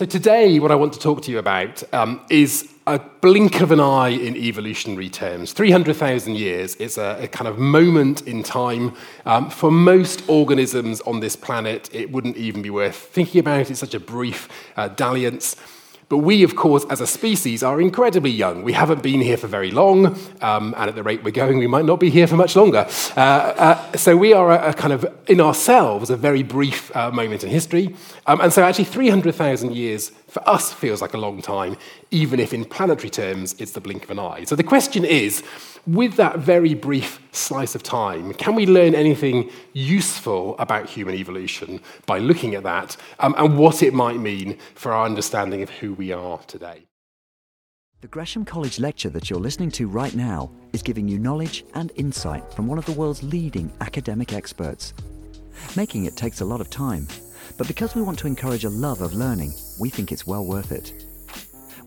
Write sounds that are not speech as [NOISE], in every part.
So, today, what I want to talk to you about um, is a blink of an eye in evolutionary terms. 300,000 years is a, a, kind of moment in time. Um, for most organisms on this planet, it wouldn't even be worth thinking about. It's such a brief uh, dalliance. But we, of course, as a species, are incredibly young. We haven't been here for very long, um, and at the rate we're going, we might not be here for much longer. Uh, uh, so we are a, a, kind of, in ourselves, a very brief uh, moment in history. Um, and so actually, 300,000 years for us feels like a long time, even if in planetary terms it's the blink of an eye. So the question is with that very brief slice of time, can we learn anything useful about human evolution by looking at that um, and what it might mean for our understanding of who we are today? The Gresham College lecture that you're listening to right now is giving you knowledge and insight from one of the world's leading academic experts. Making it takes a lot of time but because we want to encourage a love of learning, we think it's well worth it.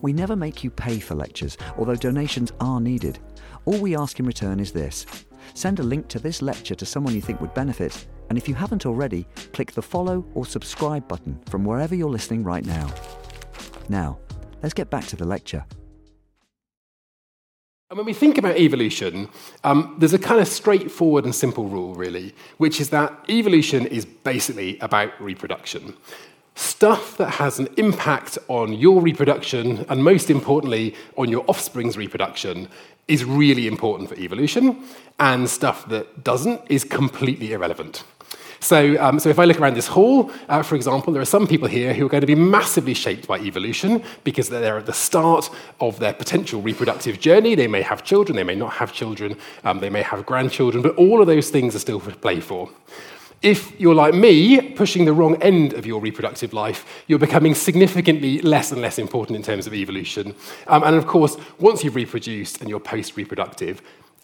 We never make you pay for lectures, although donations are needed. All we ask in return is this send a link to this lecture to someone you think would benefit, and if you haven't already, click the follow or subscribe button from wherever you're listening right now. Now, let's get back to the lecture. And when we think about evolution, um, there's a kind of straightforward and simple rule, really, which is that evolution is basically about reproduction. Stuff that has an impact on your reproduction, and most importantly, on your offspring's reproduction, is really important for evolution, and stuff that doesn't is completely irrelevant. So, um, so if I look around this hall, uh, for example, there are some people here who are going to be massively shaped by evolution because they're at the start of their potential reproductive journey. They may have children, they may not have children, um, they may have grandchildren, but all of those things are still to play for. If you're like me, pushing the wrong end of your reproductive life, you're becoming significantly less and less important in terms of evolution. Um, and of course, once you've reproduced and you're post reproductive,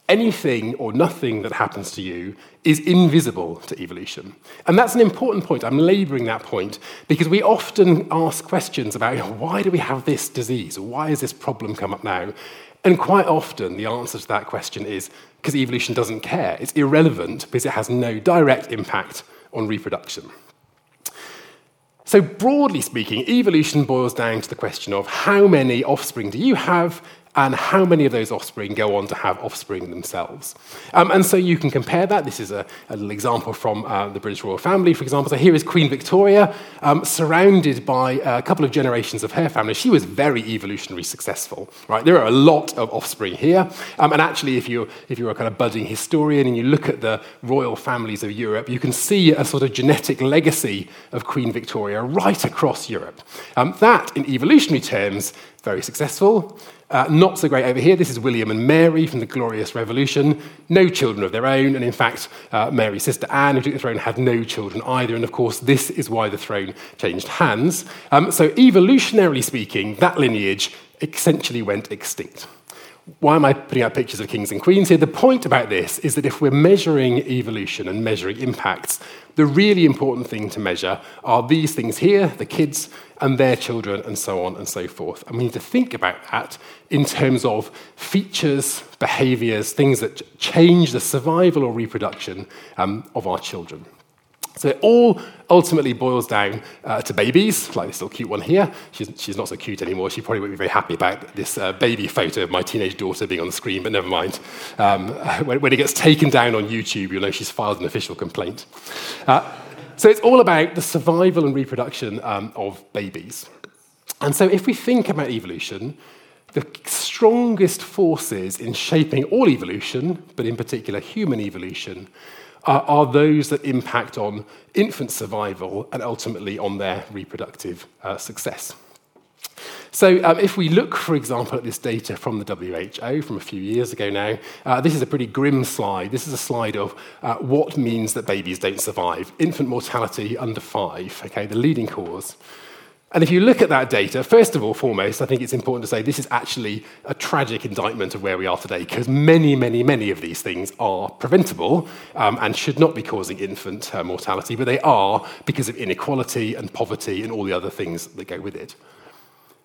anything or nothing that happens to you is invisible to evolution. And that's an important point. I'm laboring that point because we often ask questions about why do we have this disease? Why has this problem come up now? And quite often, the answer to that question is because evolution doesn't care. It's irrelevant because it has no direct impact on reproduction. So, broadly speaking, evolution boils down to the question of how many offspring do you have and how many of those offspring go on to have offspring themselves. Um, and so you can compare that. This is a, a little example from uh, the British royal family, for example. So here is Queen Victoria, um, surrounded by a couple of generations of her family. She was very evolutionary successful, right? There are a lot of offspring here. Um, and actually, if you're, if you're a kind of budding historian and you look at the royal families of Europe, you can see a sort of genetic legacy of Queen Victoria right across Europe. Um, that, in evolutionary terms, very successful. Uh, not so great over here. This is William and Mary from the Glorious Revolution. No children of their own. And in fact, uh, Mary's sister Anne, who took the throne, had no children either. And of course, this is why the throne changed hands. Um, so, evolutionarily speaking, that lineage essentially went extinct. Why am I putting out pictures of kings and queens here? The point about this is that if we're measuring evolution and measuring impacts, the really important thing to measure are these things here, the kids and their children, and so on and so forth. And we need to think about that in terms of features, behaviors, things that change the survival or reproduction um, of our children. So it all ultimately boils down uh, to babies, like this little cute one here. She's, she's not so cute anymore. She probably won't be very happy about this uh, baby photo of my teenage daughter being on the screen, but never mind. Um, [LAUGHS] when, when, it gets taken down on YouTube, you'll know she's filed an official complaint. Uh, so it's all about the survival and reproduction um, of babies. And so if we think about evolution, the strongest forces in shaping all evolution, but in particular human evolution, are, are those that impact on infant survival and ultimately on their reproductive uh, success. So, um, if we look, for example, at this data from the WHO from a few years ago now, uh, this is a pretty grim slide. This is a slide of uh, what means that babies don't survive. Infant mortality under five, okay, the leading cause. And if you look at that data, first of all, foremost, I think it's important to say this is actually a tragic indictment of where we are today, because many, many, many of these things are preventable um, and should not be causing infant uh, mortality, but they are because of inequality and poverty and all the other things that go with it.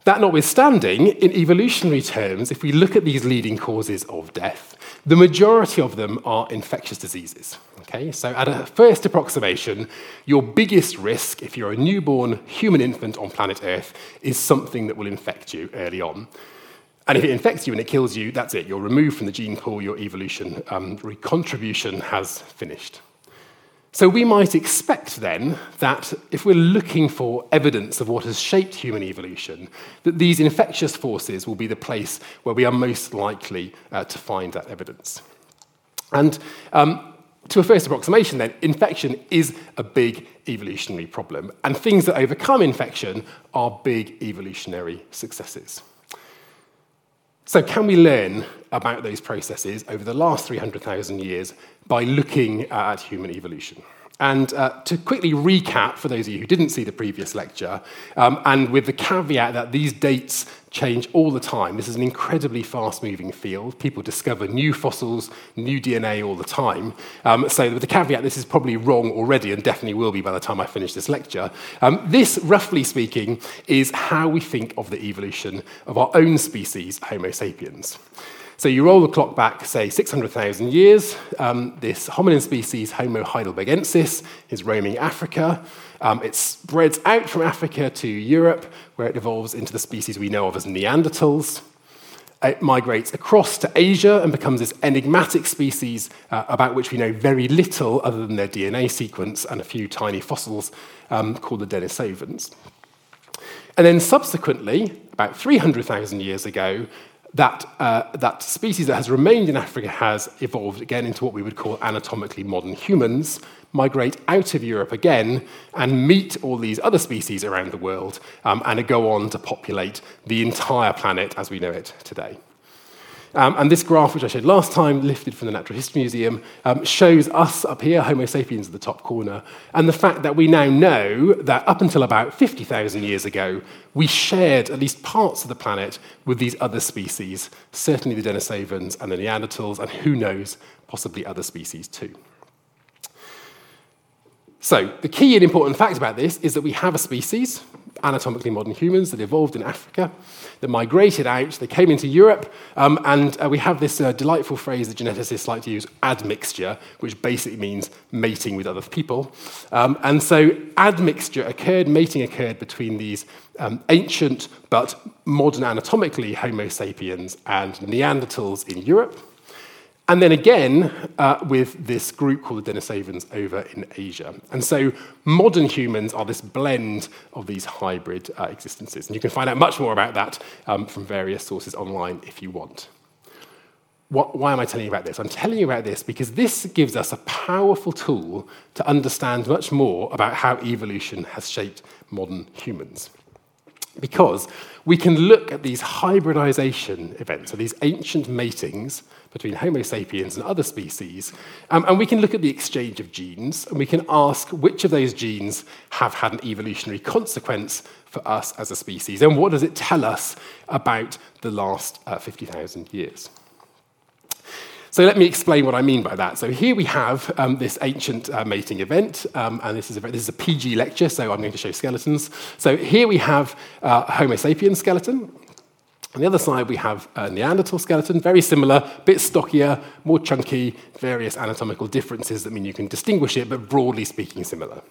That notwithstanding, in evolutionary terms, if we look at these leading causes of death, the majority of them are infectious diseases. Okay, so at a first approximation, your biggest risk if you're a newborn human infant on planet Earth is something that will infect you early on. And if it infects you and it kills you, that's it. You're removed from the gene pool, your evolution um, contribution has finished. So we might expect then that if we're looking for evidence of what has shaped human evolution, that these infectious forces will be the place where we are most likely uh, to find that evidence. And um, to a first approximation, then, infection is a big evolutionary problem, and things that overcome infection are big evolutionary successes. So, can we learn about those processes over the last 300,000 years by looking at human evolution? And uh, to quickly recap, for those of you who didn't see the previous lecture, um, and with the caveat that these dates change all the time, this is an incredibly fast moving field. People discover new fossils, new DNA all the time. Um, so, with the caveat, this is probably wrong already and definitely will be by the time I finish this lecture. Um, this, roughly speaking, is how we think of the evolution of our own species, Homo sapiens. So you roll the clock back, say, 600,000 years. Um, this hominin species, Homo heidelbergensis, is roaming Africa. Um, it spreads out from Africa to Europe, where it evolves into the species we know of as Neanderthals. It migrates across to Asia and becomes this enigmatic species uh, about which we know very little other than their DNA sequence and a few tiny fossils um, called the Denisovans. And then subsequently, about 300,000 years ago, that, uh, that species that has remained in Africa has evolved again into what we would call anatomically modern humans, migrate out of Europe again and meet all these other species around the world um, and go on to populate the entire planet as we know it today. Um, and this graph, which I showed last time, lifted from the Natural History Museum, um, shows us up here, Homo sapiens at the top corner, and the fact that we now know that up until about 50,000 years ago, we shared at least parts of the planet with these other species, certainly the Denisovans and the Neanderthals, and who knows, possibly other species too. So, the key and important fact about this is that we have a species, anatomically modern humans, that evolved in Africa that migrated out. They came into Europe, um, and uh, we have this uh, delightful phrase that geneticists like to use, admixture, which basically means mating with other people. Um, and so admixture occurred, mating occurred between these um, ancient but modern anatomically Homo sapiens and Neanderthals in Europe. And then again, uh, with this group called the Denisovans over in Asia. And so modern humans are this blend of these hybrid uh, existences. And you can find out much more about that um, from various sources online if you want. What, why am I telling you about this? I'm telling you about this because this gives us a powerful tool to understand much more about how evolution has shaped modern humans. Because we can look at these hybridization events, so these ancient matings between Homo sapiens and other species, um, and we can look at the exchange of genes, and we can ask which of those genes have had an evolutionary consequence for us as a species, and what does it tell us about the last uh, 50,000 years. So let me explain what I mean by that. So here we have um, this ancient uh, mating event, um, and this is, a, this is a PG lecture, so I'm going to show skeletons. So here we have uh, Homo sapiens skeleton. On the other side, we have a Neanderthal skeleton, very similar, a bit stockier, more chunky, various anatomical differences that mean you can distinguish it, but broadly speaking, similar.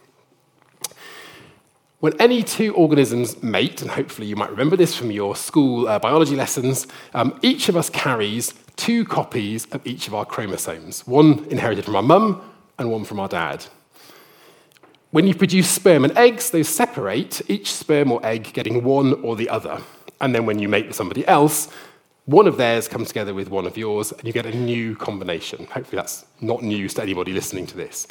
When any two organisms mate, and hopefully you might remember this from your school uh, biology lessons, um, each of us carries two copies of each of our chromosomes one inherited from our mum and one from our dad. When you produce sperm and eggs, those separate, each sperm or egg getting one or the other. And then when you mate with somebody else, one of theirs comes together with one of yours, and you get a new combination. Hopefully, that's not news to anybody listening to this.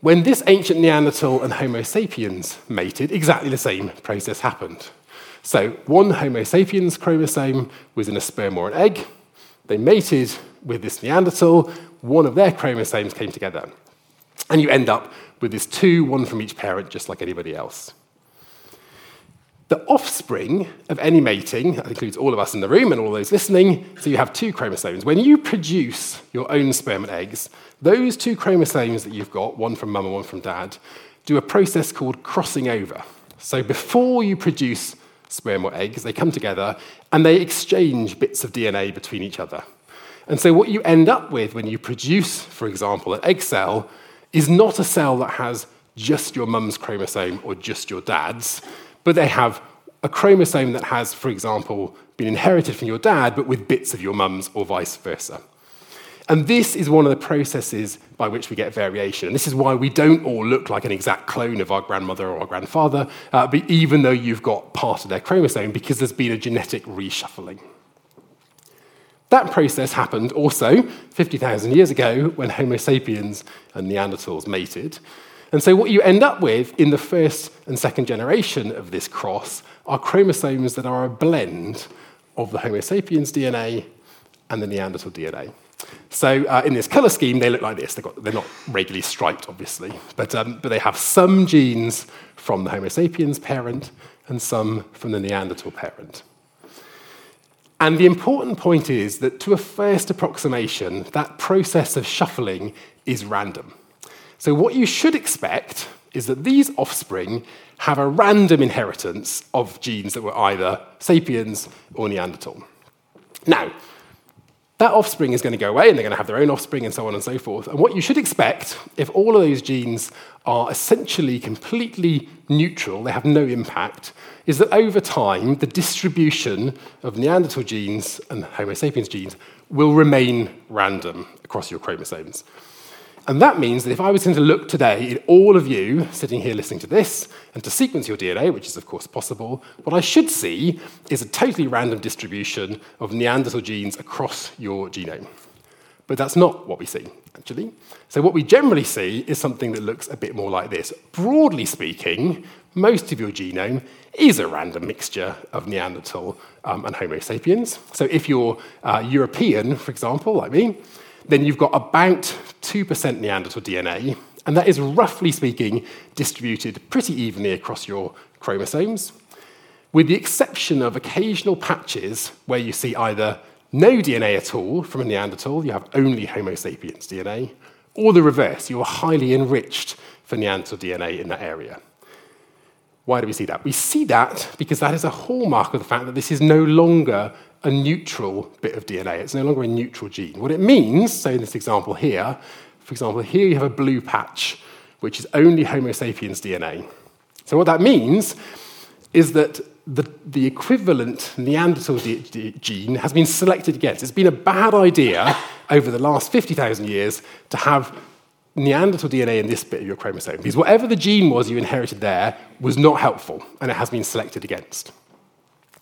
When this ancient Neanderthal and Homo sapiens mated, exactly the same process happened. So, one Homo sapiens chromosome was in a sperm or an egg, they mated with this Neanderthal, one of their chromosomes came together. And you end up with this two, one from each parent, just like anybody else. The offspring of any mating, that includes all of us in the room and all those listening, so you have two chromosomes. When you produce your own sperm and eggs, those two chromosomes that you've got, one from mum and one from dad, do a process called crossing over. So before you produce sperm or eggs, they come together and they exchange bits of DNA between each other. And so, what you end up with when you produce, for example, an egg cell is not a cell that has just your mum's chromosome or just your dad's, but they have a chromosome that has, for example, been inherited from your dad, but with bits of your mum's or vice versa. And this is one of the processes by which we get variation. And this is why we don't all look like an exact clone of our grandmother or our grandfather, uh, but even though you've got part of their chromosome, because there's been a genetic reshuffling. That process happened also 50,000 years ago when Homo sapiens and Neanderthals mated. And so, what you end up with in the first and second generation of this cross are chromosomes that are a blend of the Homo sapiens DNA and the Neanderthal DNA. So, uh, in this color scheme, they look like this. Got, they're not regularly striped, obviously, but, um, but they have some genes from the Homo sapiens parent and some from the Neanderthal parent. And the important point is that to a first approximation, that process of shuffling is random. So, what you should expect is that these offspring have a random inheritance of genes that were either sapiens or Neanderthal. Now, that offspring is going to go away and they're going to have their own offspring and so on and so forth. And what you should expect, if all of those genes are essentially completely neutral, they have no impact, is that over time, the distribution of Neanderthal genes and Homo sapiens genes will remain random across your chromosomes. And that means that if I was going to look today at all of you sitting here listening to this and to sequence your DNA, which is of course possible, what I should see is a totally random distribution of Neanderthal genes across your genome. But that's not what we see, actually. So, what we generally see is something that looks a bit more like this. Broadly speaking, most of your genome is a random mixture of Neanderthal um, and Homo sapiens. So if you're uh, European, for example, like me, then you've got about 2% Neanderthal DNA, and that is roughly speaking distributed pretty evenly across your chromosomes, with the exception of occasional patches where you see either no DNA at all from a Neanderthal, you have only Homo sapiens DNA, or the reverse, you are highly enriched for Neanderthal DNA in that area. Why do we see that? We see that because that is a hallmark of the fact that this is no longer a neutral bit of DNA. It's no longer a neutral gene. What it means, so in this example here, for example, here you have a blue patch, which is only Homo sapiens DNA. So what that means is that the, the equivalent Neanderthal gene has been selected against. It's been a bad idea over the last 50,000 years to have Neanderthal DNA in this bit of your chromosome, because whatever the gene was you inherited there was not helpful, and it has been selected against.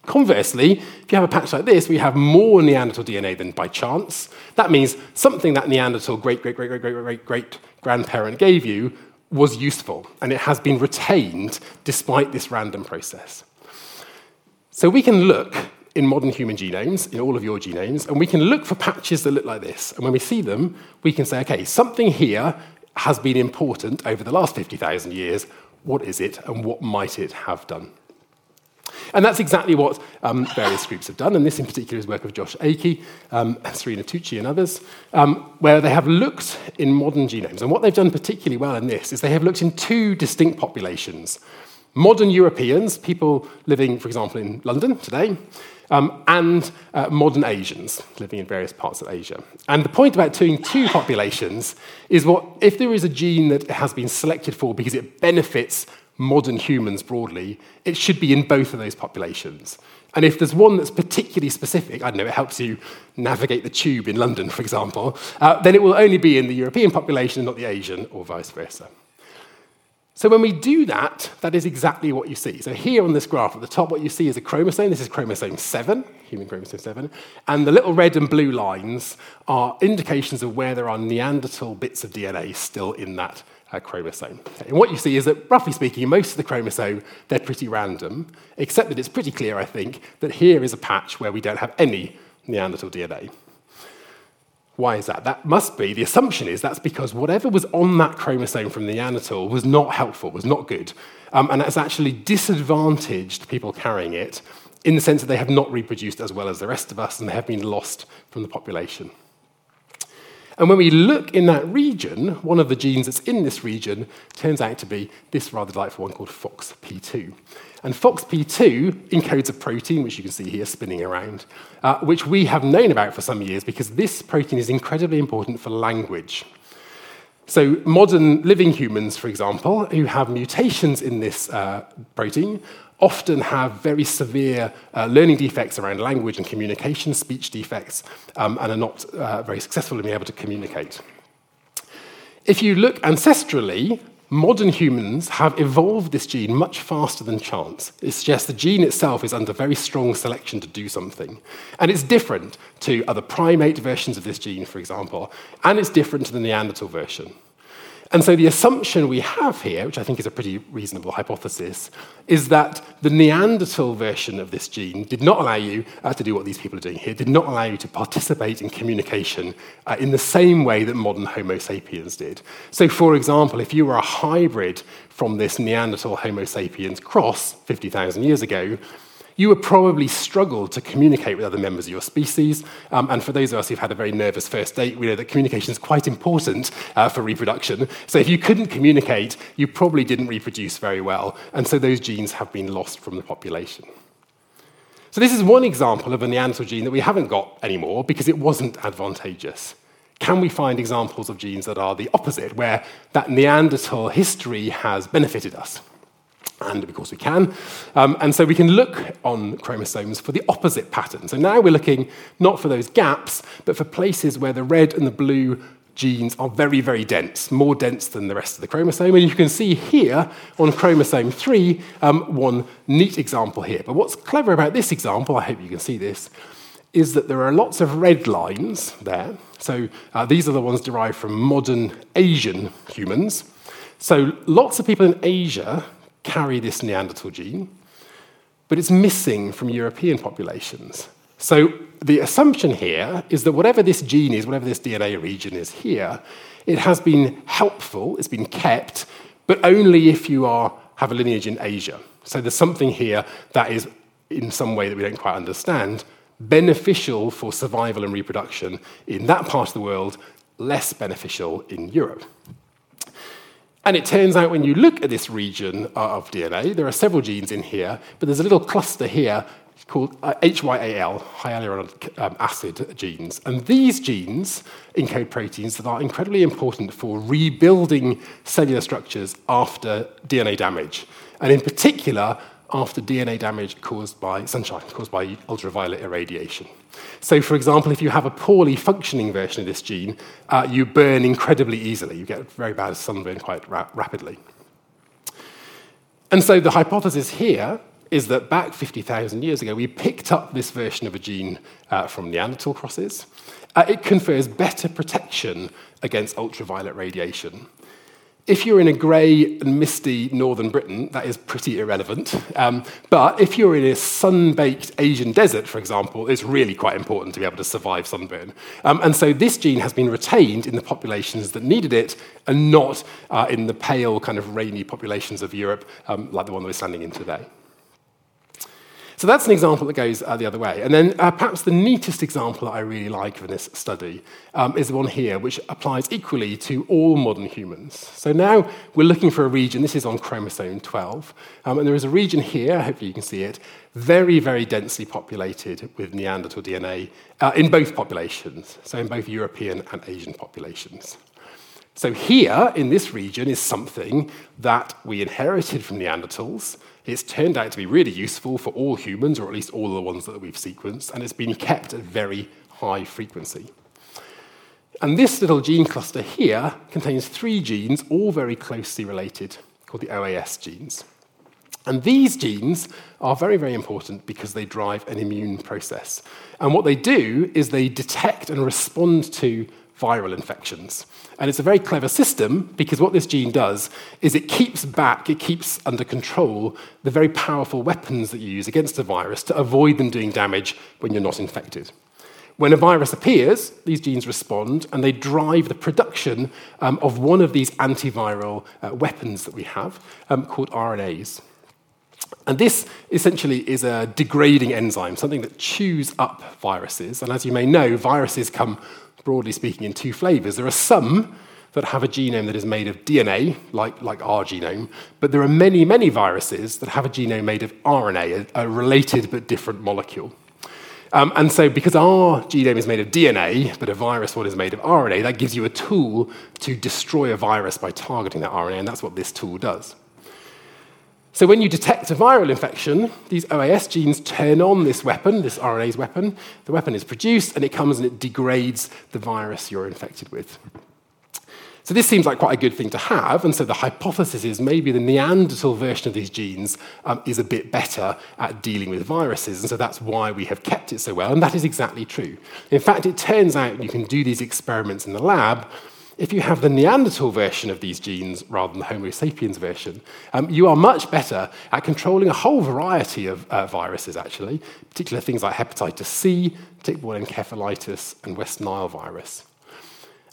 Conversely, if you have a patch like this, we have more Neanderthal DNA than by chance. That means something that Neanderthal great, great, great, great, great, great, great grandparent gave you was useful, and it has been retained despite this random process. So we can look in modern human genomes, in all of your genomes, and we can look for patches that look like this. And when we see them, we can say, okay, something here has been important over the last 50,000 years. What is it, and what might it have done? And that's exactly what um, various groups have done, and this in particular is work of Josh Akey, um, Serena Tucci, and others, um, where they have looked in modern genomes. And what they've done particularly well in this is they have looked in two distinct populations modern Europeans, people living, for example, in London today, um, and uh, modern Asians living in various parts of Asia. And the point about doing two populations is what if there is a gene that has been selected for because it benefits modern humans broadly, it should be in both of those populations. And if there's one that's particularly specific, I don't know, it helps you navigate the tube in London, for example, uh, then it will only be in the European population and not the Asian, or vice versa. So when we do that, that is exactly what you see. So here on this graph at the top, what you see is a chromosome. This is chromosome 7, human chromosome 7. And the little red and blue lines are indications of where there are Neanderthal bits of DNA still in that chromosome. And what you see is that, roughly speaking, most of the chromosome, they're pretty random, except that it's pretty clear, I think, that here is a patch where we don't have any Neanderthal DNA. Why is that? That must be, the assumption is that's because whatever was on that chromosome from the Neanderthal was not helpful, was not good. Um, and that's actually disadvantaged people carrying it in the sense that they have not reproduced as well as the rest of us and they have been lost from the population. And when we look in that region, one of the genes that's in this region turns out to be this rather delightful one called FOXP2. And FOXP2 encodes a protein, which you can see here spinning around, uh, which we have known about for some years because this protein is incredibly important for language. So, modern living humans, for example, who have mutations in this uh, protein, often have very severe uh, learning defects around language and communication, speech defects, um, and are not uh, very successful in being able to communicate. If you look ancestrally, modern humans have evolved this gene much faster than chance. It suggests the gene itself is under very strong selection to do something. And it's different to other primate versions of this gene, for example, and it's different to the Neanderthal version. And so the assumption we have here, which I think is a pretty reasonable hypothesis, is that the Neanderthal version of this gene did not allow you uh, to do what these people are doing here, did not allow you to participate in communication uh, in the same way that modern Homo sapiens did. So, for example, if you were a hybrid from this Neanderthal Homo sapiens cross 50,000 years ago, you would probably struggle to communicate with other members of your species. Um, and for those of us who've had a very nervous first date, we know that communication is quite important uh, for reproduction. So if you couldn't communicate, you probably didn't reproduce very well. And so those genes have been lost from the population. So this is one example of a Neanderthal gene that we haven't got anymore because it wasn't advantageous. Can we find examples of genes that are the opposite, where that Neanderthal history has benefited us? And of course we can. Um, and so we can look on chromosomes for the opposite pattern. So now we're looking not for those gaps, but for places where the red and the blue genes are very, very dense, more dense than the rest of the chromosome. And you can see here on chromosome 3 um, one neat example here. But what's clever about this example, I hope you can see this, is that there are lots of red lines there. So uh, these are the ones derived from modern Asian humans. So lots of people in Asia carry this Neanderthal gene, but it's missing from European populations. So the assumption here is that whatever this gene is, whatever this DNA region is here, it has been helpful, it's been kept, but only if you are, have a lineage in Asia. So there's something here that is, in some way that we don't quite understand, beneficial for survival and reproduction in that part of the world, less beneficial in Europe. And it turns out when you look at this region of DNA, there are several genes in here, but there's a little cluster here called uh, HYAL, hyaluronic um, acid genes. And these genes encode proteins that are incredibly important for rebuilding cellular structures after DNA damage. And in particular, after DNA damage caused by sunshine, caused by ultraviolet irradiation. So, for example, if you have a poorly functioning version of this gene, uh, you burn incredibly easily. You get very bad sunburn quite ra- rapidly. And so the hypothesis here is that back 50,000 years ago, we picked up this version of a gene uh, from Neanderthal crosses. Uh, it confers better protection against ultraviolet radiation. If you're in a grey and misty northern Britain, that is pretty irrelevant. Um, but if you're in a sun baked Asian desert, for example, it's really quite important to be able to survive sunburn. Um, and so this gene has been retained in the populations that needed it and not uh, in the pale, kind of rainy populations of Europe, um, like the one that we're standing in today. So that's an example that goes uh, the other way. And then uh, perhaps the neatest example that I really like of this study um, is the one here, which applies equally to all modern humans. So now we're looking for a region, this is on chromosome 12, um, and there is a region here, hopefully you can see it, very, very densely populated with Neanderthal DNA uh, in both populations, so in both European and Asian populations. So here in this region is something that we inherited from Neanderthals, it's turned out to be really useful for all humans, or at least all the ones that we've sequenced, and it's been kept at very high frequency. And this little gene cluster here contains three genes, all very closely related, called the OAS genes. And these genes are very, very important because they drive an immune process. And what they do is they detect and respond to viral infections. And it's a very clever system because what this gene does is it keeps back, it keeps under control the very powerful weapons that you use against a virus to avoid them doing damage when you're not infected. When a virus appears, these genes respond and they drive the production um, of one of these antiviral uh, weapons that we have um, called RNase. And this essentially is a degrading enzyme, something that chews up viruses. And as you may know, viruses come broadly speaking, in two flavors. There are some that have a genome that is made of DNA, like, like our genome, but there are many, many viruses that have a genome made of RNA, a, a related but different molecule. Um, and so, because our genome is made of DNA, but a virus one is made of RNA, that gives you a tool to destroy a virus by targeting that RNA, and that's what this tool does. So, when you detect a viral infection, these OAS genes turn on this weapon, this RNase weapon. The weapon is produced, and it comes and it degrades the virus you're infected with. So this seems like quite a good thing to have, and so the hypothesis is maybe the Neanderthal version of these genes um, is a bit better at dealing with viruses, and so that's why we have kept it so well, and that is exactly true. In fact, it turns out you can do these experiments in the lab if you have the Neanderthal version of these genes rather than the Homo sapiens version, um, you are much better at controlling a whole variety of uh, viruses, actually, particularly things like hepatitis C, tick-borne encephalitis, and West Nile virus.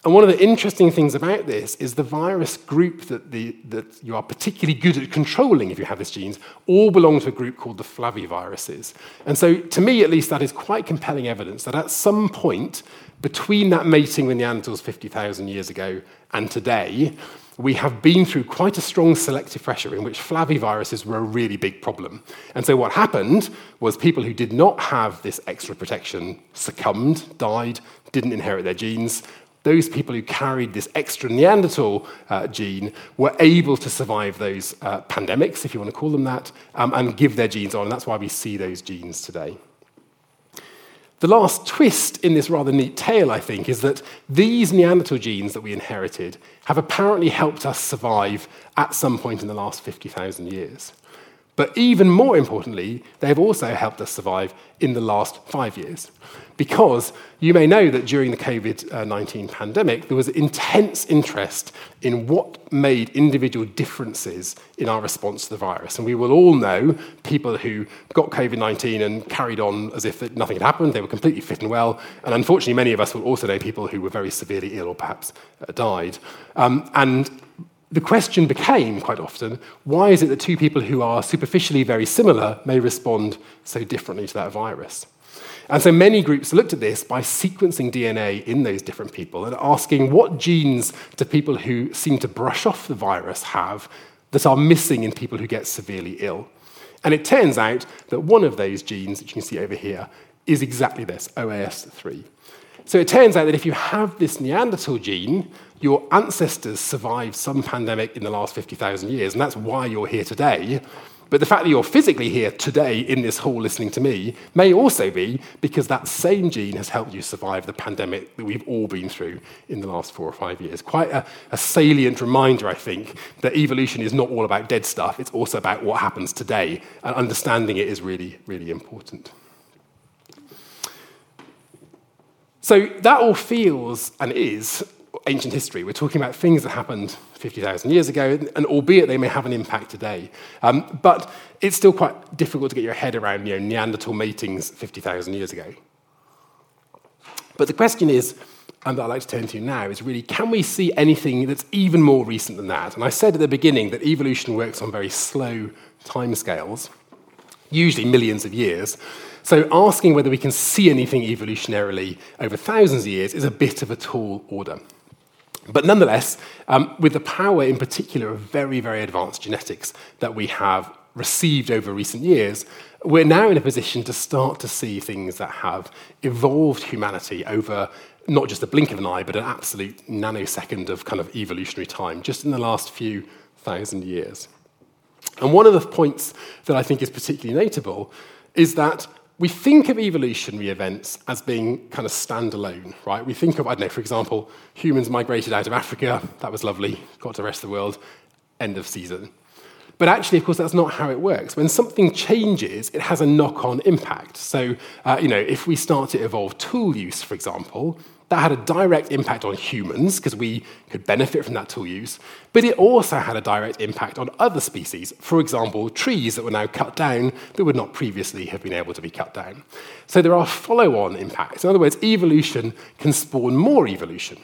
And one of the interesting things about this is the virus group that, the, that you are particularly good at controlling if you have this genes all belong to a group called the flaviviruses. And so, to me at least, that is quite compelling evidence that at some point between that mating with Neanderthals 50,000 years ago and today, we have been through quite a strong selective pressure in which flaviviruses were a really big problem. And so what happened was people who did not have this extra protection succumbed, died, didn't inherit their genes, those people who carried this extra Neanderthal uh, gene were able to survive those uh, pandemics, if you want to call them that, um, and give their genes on. And that's why we see those genes today. The last twist in this rather neat tale, I think, is that these Neanderthal genes that we inherited have apparently helped us survive at some point in the last 50,000 years. But even more importantly, they have also helped us survive in the last five years. Because you may know that during the COVID 19 pandemic, there was intense interest in what made individual differences in our response to the virus. And we will all know people who got COVID 19 and carried on as if nothing had happened, they were completely fit and well. And unfortunately, many of us will also know people who were very severely ill or perhaps uh, died. Um, and the question became quite often why is it that two people who are superficially very similar may respond so differently to that virus? And so many groups looked at this by sequencing DNA in those different people and asking what genes do people who seem to brush off the virus have that are missing in people who get severely ill. And it turns out that one of those genes, which you can see over here, is exactly this, OAS3. So it turns out that if you have this Neanderthal gene, your ancestors survived some pandemic in the last 50,000 years, and that's why you're here today. But the fact that you're physically here today in this hall listening to me may also be because that same gene has helped you survive the pandemic that we've all been through in the last four or five years. Quite a, a, salient reminder, I think, that evolution is not all about dead stuff, it's also about what happens today. And understanding it is really, really important. So that all feels and is ancient history. We're talking about things that happened 50,000 years ago, and albeit they may have an impact today. Um, but it's still quite difficult to get your head around you know, Neanderthal matings 50,000 years ago. But the question is, and that I'd like to turn to now, is really can we see anything that's even more recent than that? And I said at the beginning that evolution works on very slow timescales, usually millions of years. So asking whether we can see anything evolutionarily over thousands of years is a bit of a tall order. But nonetheless, um, with the power in particular of very, very advanced genetics that we have received over recent years, we're now in a position to start to see things that have evolved humanity over not just a blink of an eye, but an absolute nanosecond of kind of evolutionary time, just in the last few thousand years. And one of the points that I think is particularly notable is that we think of evolutionary events as being kind of standalone, right? We think of, I don't know, for example, humans migrated out of Africa, that was lovely, got to the rest of the world, end of season. But actually, of course, that's not how it works. When something changes, it has a knock on impact. So, uh, you know, if we start to evolve tool use, for example, that had a direct impact on humans because we could benefit from that tool use. but it also had a direct impact on other species. For example, trees that were now cut down that would not previously have been able to be cut down. So there are follow on impacts. In other words, evolution can spawn more evolution.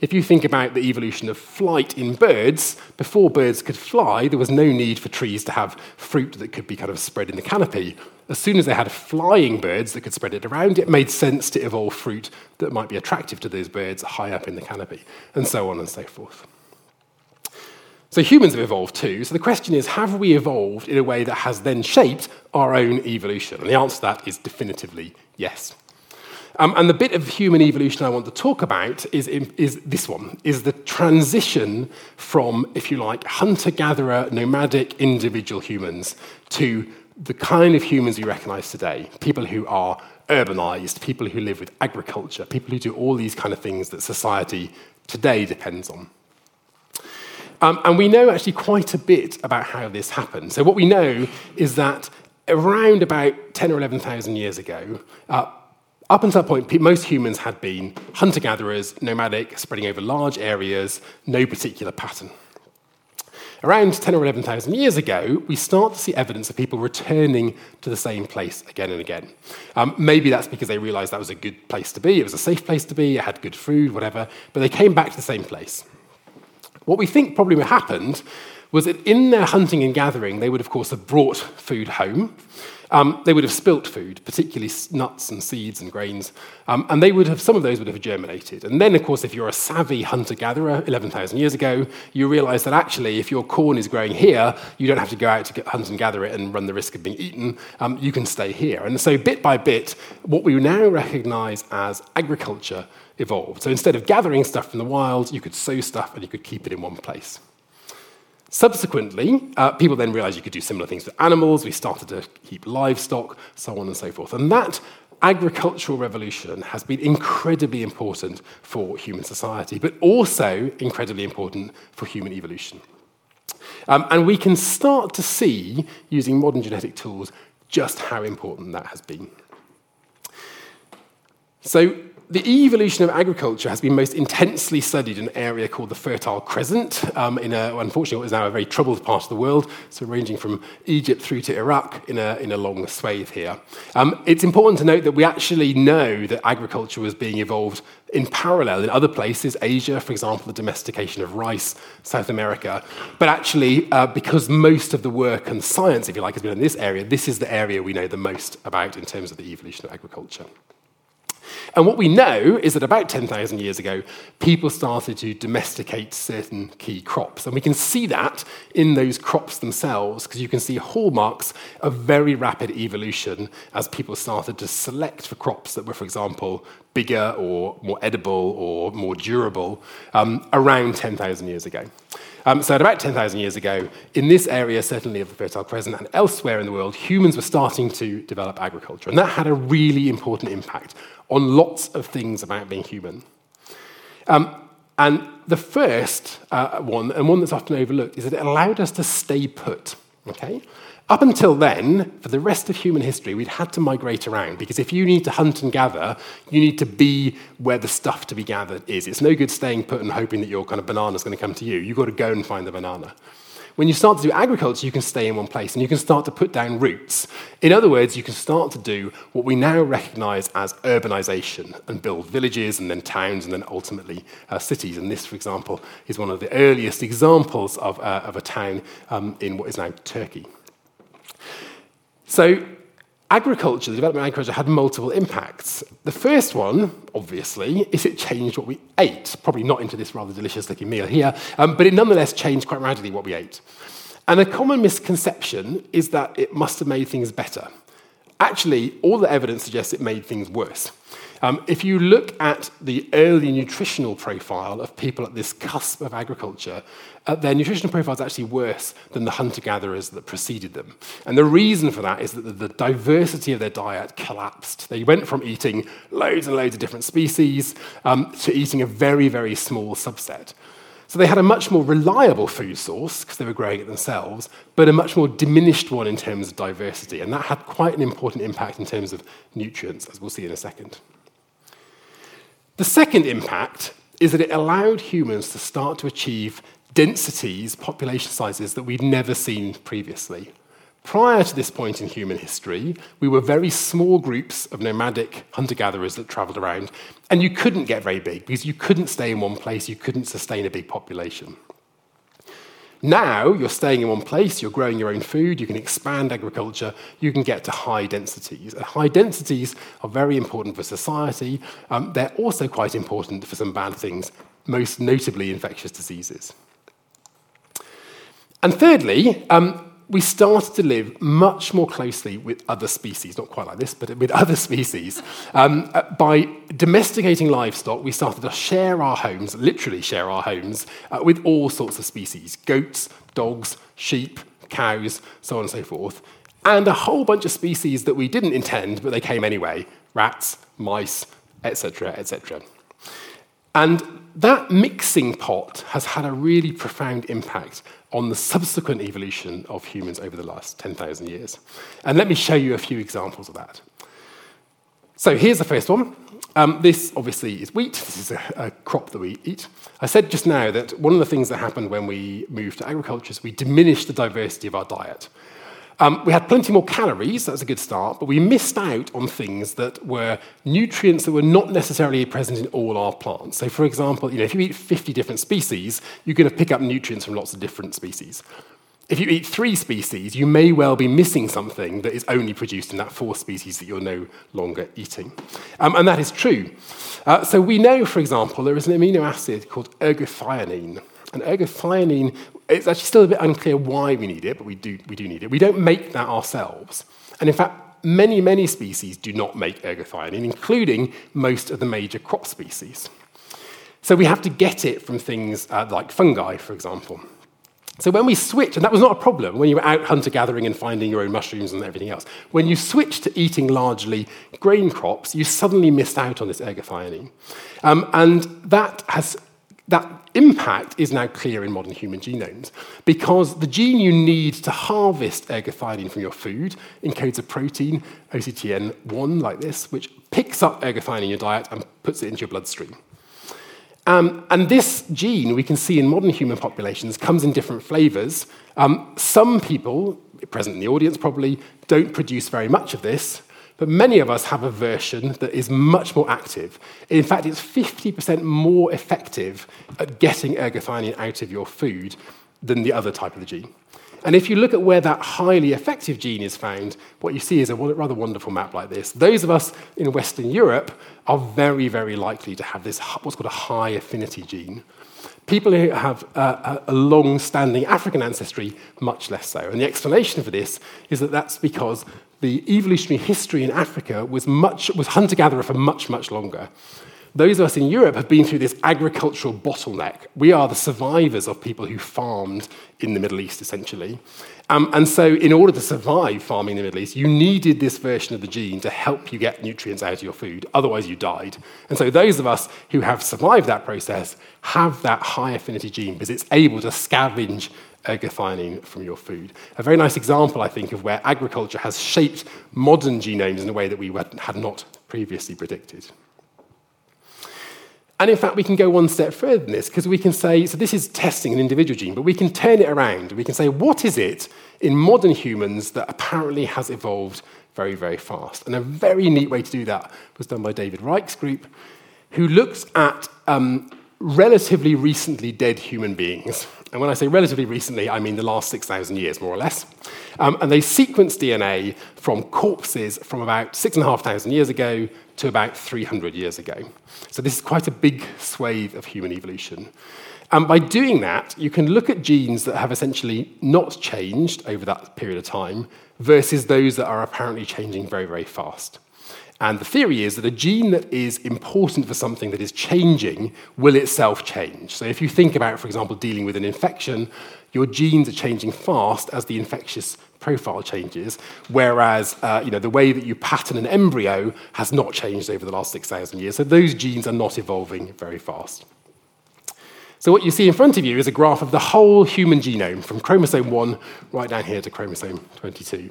If you think about the evolution of flight in birds, before birds could fly, there was no need for trees to have fruit that could be kind of spread in the canopy. As soon as they had flying birds that could spread it around, it made sense to evolve fruit that might be attractive to those birds high up in the canopy, and so on and so forth. So humans have evolved too. So the question is have we evolved in a way that has then shaped our own evolution? And the answer to that is definitively yes. Um, and the bit of human evolution I want to talk about is, is this one, is the transition from, if you like, hunter-gatherer, nomadic, individual humans to the kind of humans we recognize today, people who are urbanized, people who live with agriculture, people who do all these kind of things that society today depends on. Um, and we know actually quite a bit about how this happened. So what we know is that around about 10 or 11,000 years ago, uh, up until that point, most humans had been hunter gatherers, nomadic, spreading over large areas, no particular pattern. Around 10 or 11,000 years ago, we start to see evidence of people returning to the same place again and again. Um, maybe that's because they realized that was a good place to be, it was a safe place to be, it had good food, whatever, but they came back to the same place. What we think probably happened was that in their hunting and gathering, they would, of course, have brought food home. Um, they would have spilt food, particularly nuts and seeds and grains, um, and they would have some of those would have germinated. And then, of course, if you're a savvy hunter-gatherer 11,000 years ago, you realise that actually, if your corn is growing here, you don't have to go out to hunt and gather it and run the risk of being eaten. Um, you can stay here. And so, bit by bit, what we now recognise as agriculture evolved. So instead of gathering stuff from the wild, you could sow stuff and you could keep it in one place. Subsequently, uh, people then realized you could do similar things with animals. We started to keep livestock, so on and so forth. And that agricultural revolution has been incredibly important for human society, but also incredibly important for human evolution. Um, and we can start to see, using modern genetic tools, just how important that has been. So, the evolution of agriculture has been most intensely studied in an area called the Fertile Crescent, um, in a, unfortunately, what is now a very troubled part of the world, so ranging from Egypt through to Iraq in a, in a long swathe here. Um, it's important to note that we actually know that agriculture was being evolved in parallel in other places, Asia, for example, the domestication of rice, South America. But actually, uh, because most of the work and science, if you like, has been in this area, this is the area we know the most about in terms of the evolution of agriculture. And what we know is that about 10,000 years ago, people started to domesticate certain key crops. And we can see that in those crops themselves, because you can see hallmarks of very rapid evolution as people started to select for crops that were, for example, bigger or more edible or more durable um, around 10,000 years ago. Um, so, at about 10,000 years ago, in this area, certainly of the Fertile Crescent and elsewhere in the world, humans were starting to develop agriculture. And that had a really important impact on lots of things about being human. Um, and the first uh, one, and one that's often overlooked, is that it allowed us to stay put. Okay? Up until then, for the rest of human history, we'd had to migrate around because if you need to hunt and gather, you need to be where the stuff to be gathered is. It's no good staying put and hoping that your kind of banana is going to come to you. You've got to go and find the banana. When you start to do agriculture, you can stay in one place and you can start to put down roots. In other words, you can start to do what we now recognize as urbanization and build villages and then towns and then ultimately uh, cities. And this, for example, is one of the earliest examples of, uh, of a town um, in what is now Turkey. So agriculture, the development of agriculture, had multiple impacts. The first one, obviously, is it changed what we ate. Probably not into this rather delicious looking meal here, um, but it nonetheless changed quite radically what we ate. And a common misconception is that it must have made things better. Actually, all the evidence suggests it made things worse. Um, if you look at the early nutritional profile of people at this cusp of agriculture, uh, their nutritional profile is actually worse than the hunter gatherers that preceded them. And the reason for that is that the, the diversity of their diet collapsed. They went from eating loads and loads of different species um, to eating a very, very small subset. So they had a much more reliable food source because they were growing it themselves, but a much more diminished one in terms of diversity. And that had quite an important impact in terms of nutrients, as we'll see in a second. The second impact is that it allowed humans to start to achieve densities, population sizes that we'd never seen previously. Prior to this point in human history, we were very small groups of nomadic hunter gatherers that traveled around, and you couldn't get very big because you couldn't stay in one place, you couldn't sustain a big population. Now you're staying in one place, you're growing your own food, you can expand agriculture, you can get to high densities. And high densities are very important for society. Um, they're also quite important for some bad things, most notably infectious diseases. And thirdly, um, we started to live much more closely with other species, not quite like this, but with other [LAUGHS] species. Um, uh, by domesticating livestock, we started to share our homes, literally share our homes, uh, with all sorts of species goats, dogs, sheep, cows, so on and so forth. And a whole bunch of species that we didn't intend, but they came anyway rats, mice, etc., etc. And that mixing pot has had a really profound impact on the subsequent evolution of humans over the last 10,000 years. And let me show you a few examples of that. So here's the first one. Um, this obviously is wheat. This is a, a, crop that we eat. I said just now that one of the things that happened when we moved to agriculture is we diminished the diversity of our diet. Um, we had plenty more calories, that's a good start, but we missed out on things that were nutrients that were not necessarily present in all our plants. So, for example, you know, if you eat 50 different species, you're going to pick up nutrients from lots of different species. If you eat three species, you may well be missing something that is only produced in that fourth species that you're no longer eating. Um, and that is true. Uh, so we know, for example, there is an amino acid called ergothioneine. And ergothioneine, it's actually still a bit unclear why we need it, but we do, we do need it. We don't make that ourselves. And in fact, many, many species do not make ergothioneine, including most of the major crop species. So we have to get it from things uh, like fungi, for example. So when we switch, and that was not a problem when you were out hunter gathering and finding your own mushrooms and everything else, when you switched to eating largely grain crops, you suddenly missed out on this ergothioneine. Um, and that has that impact is now clear in modern human genomes because the gene you need to harvest ergothioneine from your food encodes a protein, OCTN1, like this, which picks up ergothioneine in your diet and puts it into your bloodstream. Um, and this gene, we can see in modern human populations, comes in different flavors. Um, some people, present in the audience probably, don't produce very much of this, but many of us have a version that is much more active. In fact, it's 50% more effective at getting ergothioneine out of your food than the other type of the gene. And if you look at where that highly effective gene is found, what you see is a rather wonderful map like this. Those of us in Western Europe are very, very likely to have this, what's called a high affinity gene. People who have a, a long standing African ancestry, much less so. And the explanation for this is that that's because the evolutionary history in Africa was, much, was hunter gatherer for much, much longer. Those of us in Europe have been through this agricultural bottleneck. We are the survivors of people who farmed in the Middle East, essentially. Um, and so, in order to survive farming in the Middle East, you needed this version of the gene to help you get nutrients out of your food. Otherwise, you died. And so, those of us who have survived that process have that high affinity gene because it's able to scavenge ergothioneine from your food. A very nice example, I think, of where agriculture has shaped modern genomes in a way that we had not previously predicted. And in fact, we can go one step further than this because we can say, so this is testing an individual gene, but we can turn it around. We can say, what is it in modern humans that apparently has evolved very, very fast? And a very neat way to do that was done by David Reich's group, who looks at um, relatively recently dead human beings. And when I say relatively recently, I mean the last 6,000 years, more or less. Um, and they sequenced DNA from corpses from about 6,500 years ago to about 300 years ago. So this is quite a big swathe of human evolution. And by doing that, you can look at genes that have essentially not changed over that period of time versus those that are apparently changing very, very fast. And the theory is that a gene that is important for something that is changing will itself change. So if you think about, for example, dealing with an infection, your genes are changing fast as the infectious profile changes, whereas uh, you know, the way that you pattern an embryo has not changed over the last 6,000 years. So those genes are not evolving very fast. So what you see in front of you is a graph of the whole human genome, from chromosome 1 right down here to chromosome 22.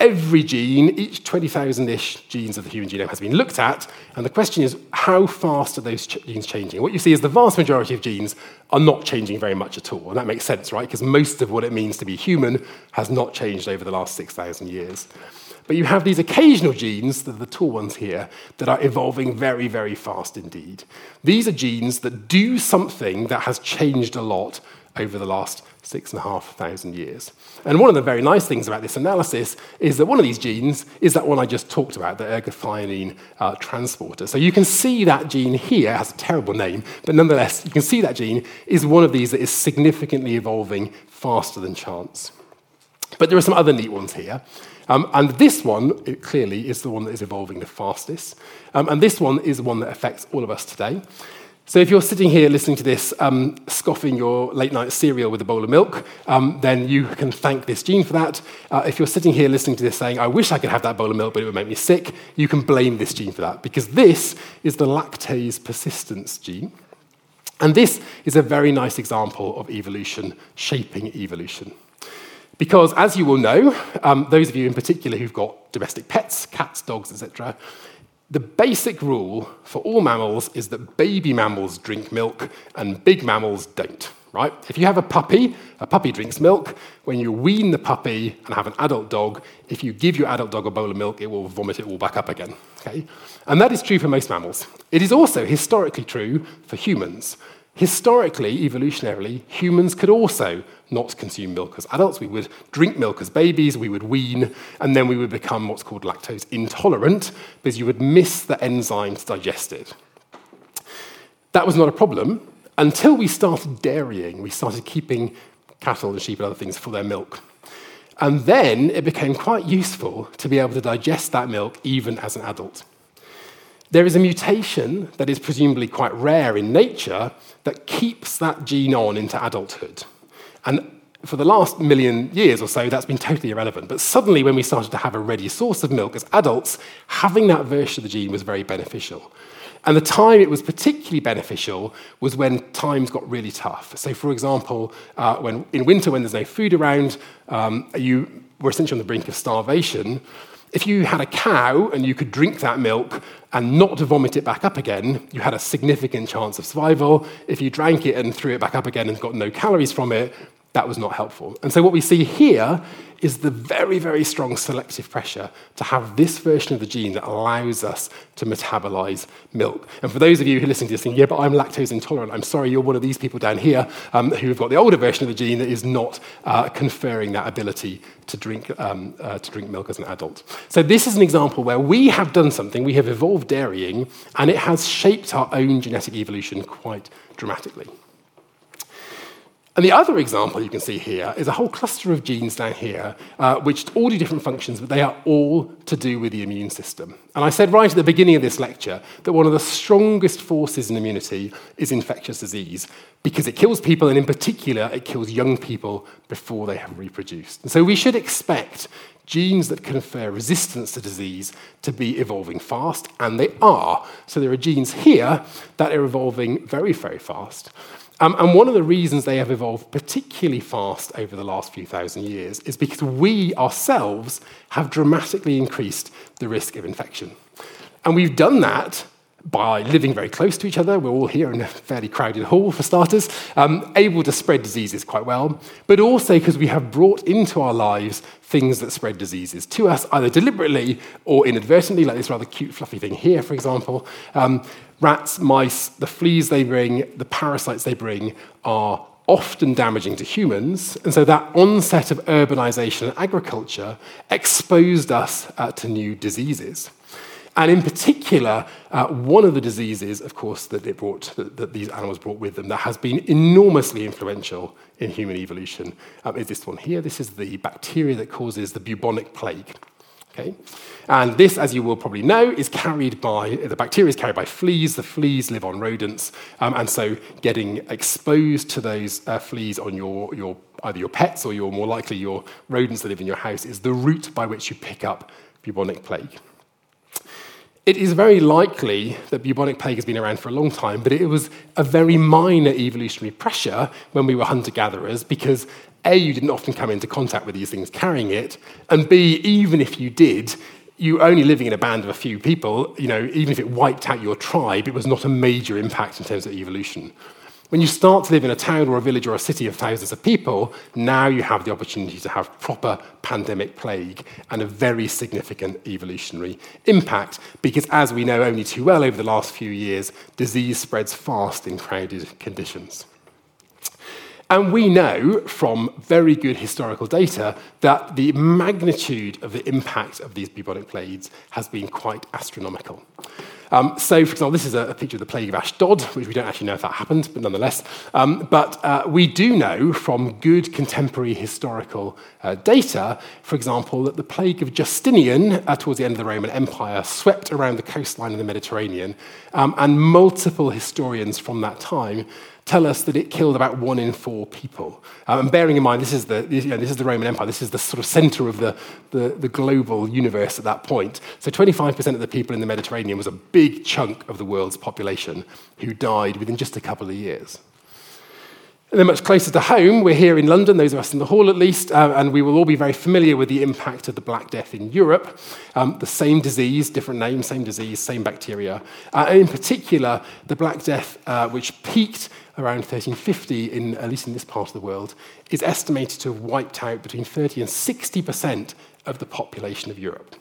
every gene, each 20,000 ish genes of the human genome has been looked at, and the question is how fast are those ch- genes changing? What you see is the vast majority of genes are not changing very much at all, and that makes sense, right? Because most of what it means to be human has not changed over the last 6,000 years. But you have these occasional genes, the, tall ones here, that are evolving very, very fast indeed. These are genes that do something that has changed a lot over the last six and a half thousand years. And one of the very nice things about this analysis is that one of these genes is that one I just talked about, the ergothioneine uh, transporter. So you can see that gene here has a terrible name, but nonetheless, you can see that gene is one of these that is significantly evolving faster than chance. But there are some other neat ones here. Um, and this one, it clearly, is the one that is evolving the fastest. Um, and this one is the one that affects all of us today. So if you're sitting here listening to this, um, scoffing your late night cereal with a bowl of milk, um, then you can thank this gene for that. Uh, if you're sitting here listening to this saying, I wish I could have that bowl of milk, but it would make me sick, you can blame this gene for that, because this is the lactase persistence gene. And this is a very nice example of evolution shaping evolution. Because, as you will know, um, those of you in particular who've got domestic pets, cats, dogs, etc., the basic rule for all mammals is that baby mammals drink milk and big mammals don't, right? If you have a puppy, a puppy drinks milk. When you wean the puppy and have an adult dog, if you give your adult dog a bowl of milk, it will vomit it all back up again, okay? And that is true for most mammals. It is also historically true for humans. Historically, evolutionarily, humans could also not consume milk as adults. We would drink milk as babies, we would wean, and then we would become what's called lactose intolerant because you would miss the enzyme to digest it. That was not a problem until we started dairying. We started keeping cattle and sheep and other things for their milk. And then it became quite useful to be able to digest that milk even as an adult. There is a mutation that is presumably quite rare in nature that keeps that gene on into adulthood. And for the last million years or so, that's been totally irrelevant. But suddenly, when we started to have a ready source of milk as adults, having that version of the gene was very beneficial. And the time it was particularly beneficial was when times got really tough. So, for example, uh, when, in winter, when there's no food around, um, you were essentially on the brink of starvation if you had a cow and you could drink that milk and not vomit it back up again, you had a significant chance of survival. If you drank it and threw it back up again and got no calories from it, that was not helpful. And so, what we see here is the very, very strong selective pressure to have this version of the gene that allows us to metabolize milk. And for those of you who are listening to this saying, yeah, but I'm lactose intolerant, I'm sorry, you're one of these people down here um, who have got the older version of the gene that is not uh, conferring that ability to drink, um, uh, to drink milk as an adult. So, this is an example where we have done something, we have evolved dairying, and it has shaped our own genetic evolution quite dramatically. And the other example you can see here is a whole cluster of genes down here, uh, which all do different functions, but they are all to do with the immune system. And I said right at the beginning of this lecture that one of the strongest forces in immunity is infectious disease, because it kills people, and in particular, it kills young people before they have reproduced. And so we should expect genes that confer resistance to disease to be evolving fast, and they are. So there are genes here that are evolving very, very fast. Um, and one of the reasons they have evolved particularly fast over the last few thousand years is because we ourselves have dramatically increased the risk of infection. And we've done that by living very close to each other. We're all here in a fairly crowded hall, for starters, um, able to spread diseases quite well, but also because we have brought into our lives things that spread diseases to us, either deliberately or inadvertently, like this rather cute, fluffy thing here, for example. Um, rats, mice, the fleas they bring, the parasites they bring are often damaging to humans. And so that onset of urbanization and agriculture exposed us uh, to new diseases. And in particular, uh, one of the diseases, of course, that, it brought, that, that, these animals brought with them that has been enormously influential in human evolution um, is this one here. This is the bacteria that causes the bubonic plague. Okay? And this, as you will probably know, is [LAUGHS] carried by, the bacteria is carried by fleas. The fleas live on rodents. Um, and so getting exposed to those uh, fleas on your, your, either your pets or your, more likely your rodents that live in your house is the route by which you pick up bubonic plague. It is very likely that bubonic plague has been around for a long time, but it was a very minor evolutionary pressure when we were hunter gatherers because A, you didn't often come into contact with these things carrying it, and B, even if you did, you only living in a band of a few people, you know, even if it wiped out your tribe, it was not a major impact in terms of evolution. When you start to live in a town or a village or a city of thousands of people, now you have the opportunity to have proper pandemic plague and a very significant evolutionary impact because, as we know only too well over the last few years, disease spreads fast in crowded conditions. And we know from very good historical data that the magnitude of the impact of these bubonic plagues has been quite astronomical. Um, so, for example, this is a, a, picture of the plague of Ashdod, which we don't actually know if that happened, but nonetheless. Um, but uh, we do know from good contemporary historical uh, data, for example, that the plague of Justinian uh, towards the end of the Roman Empire swept around the coastline of the Mediterranean, um, and multiple historians from that time tell us that it killed about one in four people. Um, and bearing in mind, this is, the, you know, this is the Roman Empire, this is the sort of center of the, the, the global universe at that point. So 25% of the people in the Mediterranean was a big chunk of the world's population who died within just a couple of years. And then, much closer to home, we're here in London, those of us in the hall at least, uh, and we will all be very familiar with the impact of the Black Death in Europe. Um, the same disease, different name, same disease, same bacteria. Uh, and in particular, the Black Death, uh, which peaked around 1350, in, at least in this part of the world, is estimated to have wiped out between 30 and 60% of the population of Europe.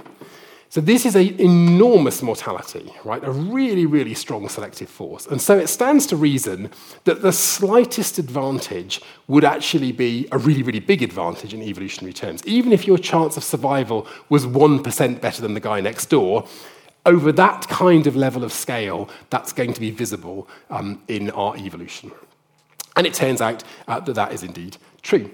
So this is an enormous mortality, right? A really, really strong selective force. And so it stands to reason that the slightest advantage would actually be a really, really big advantage in evolutionary terms. Even if your chance of survival was 1% better than the guy next door, over that kind of level of scale, that's going to be visible um, in our evolution. And it turns out uh, that that is indeed true.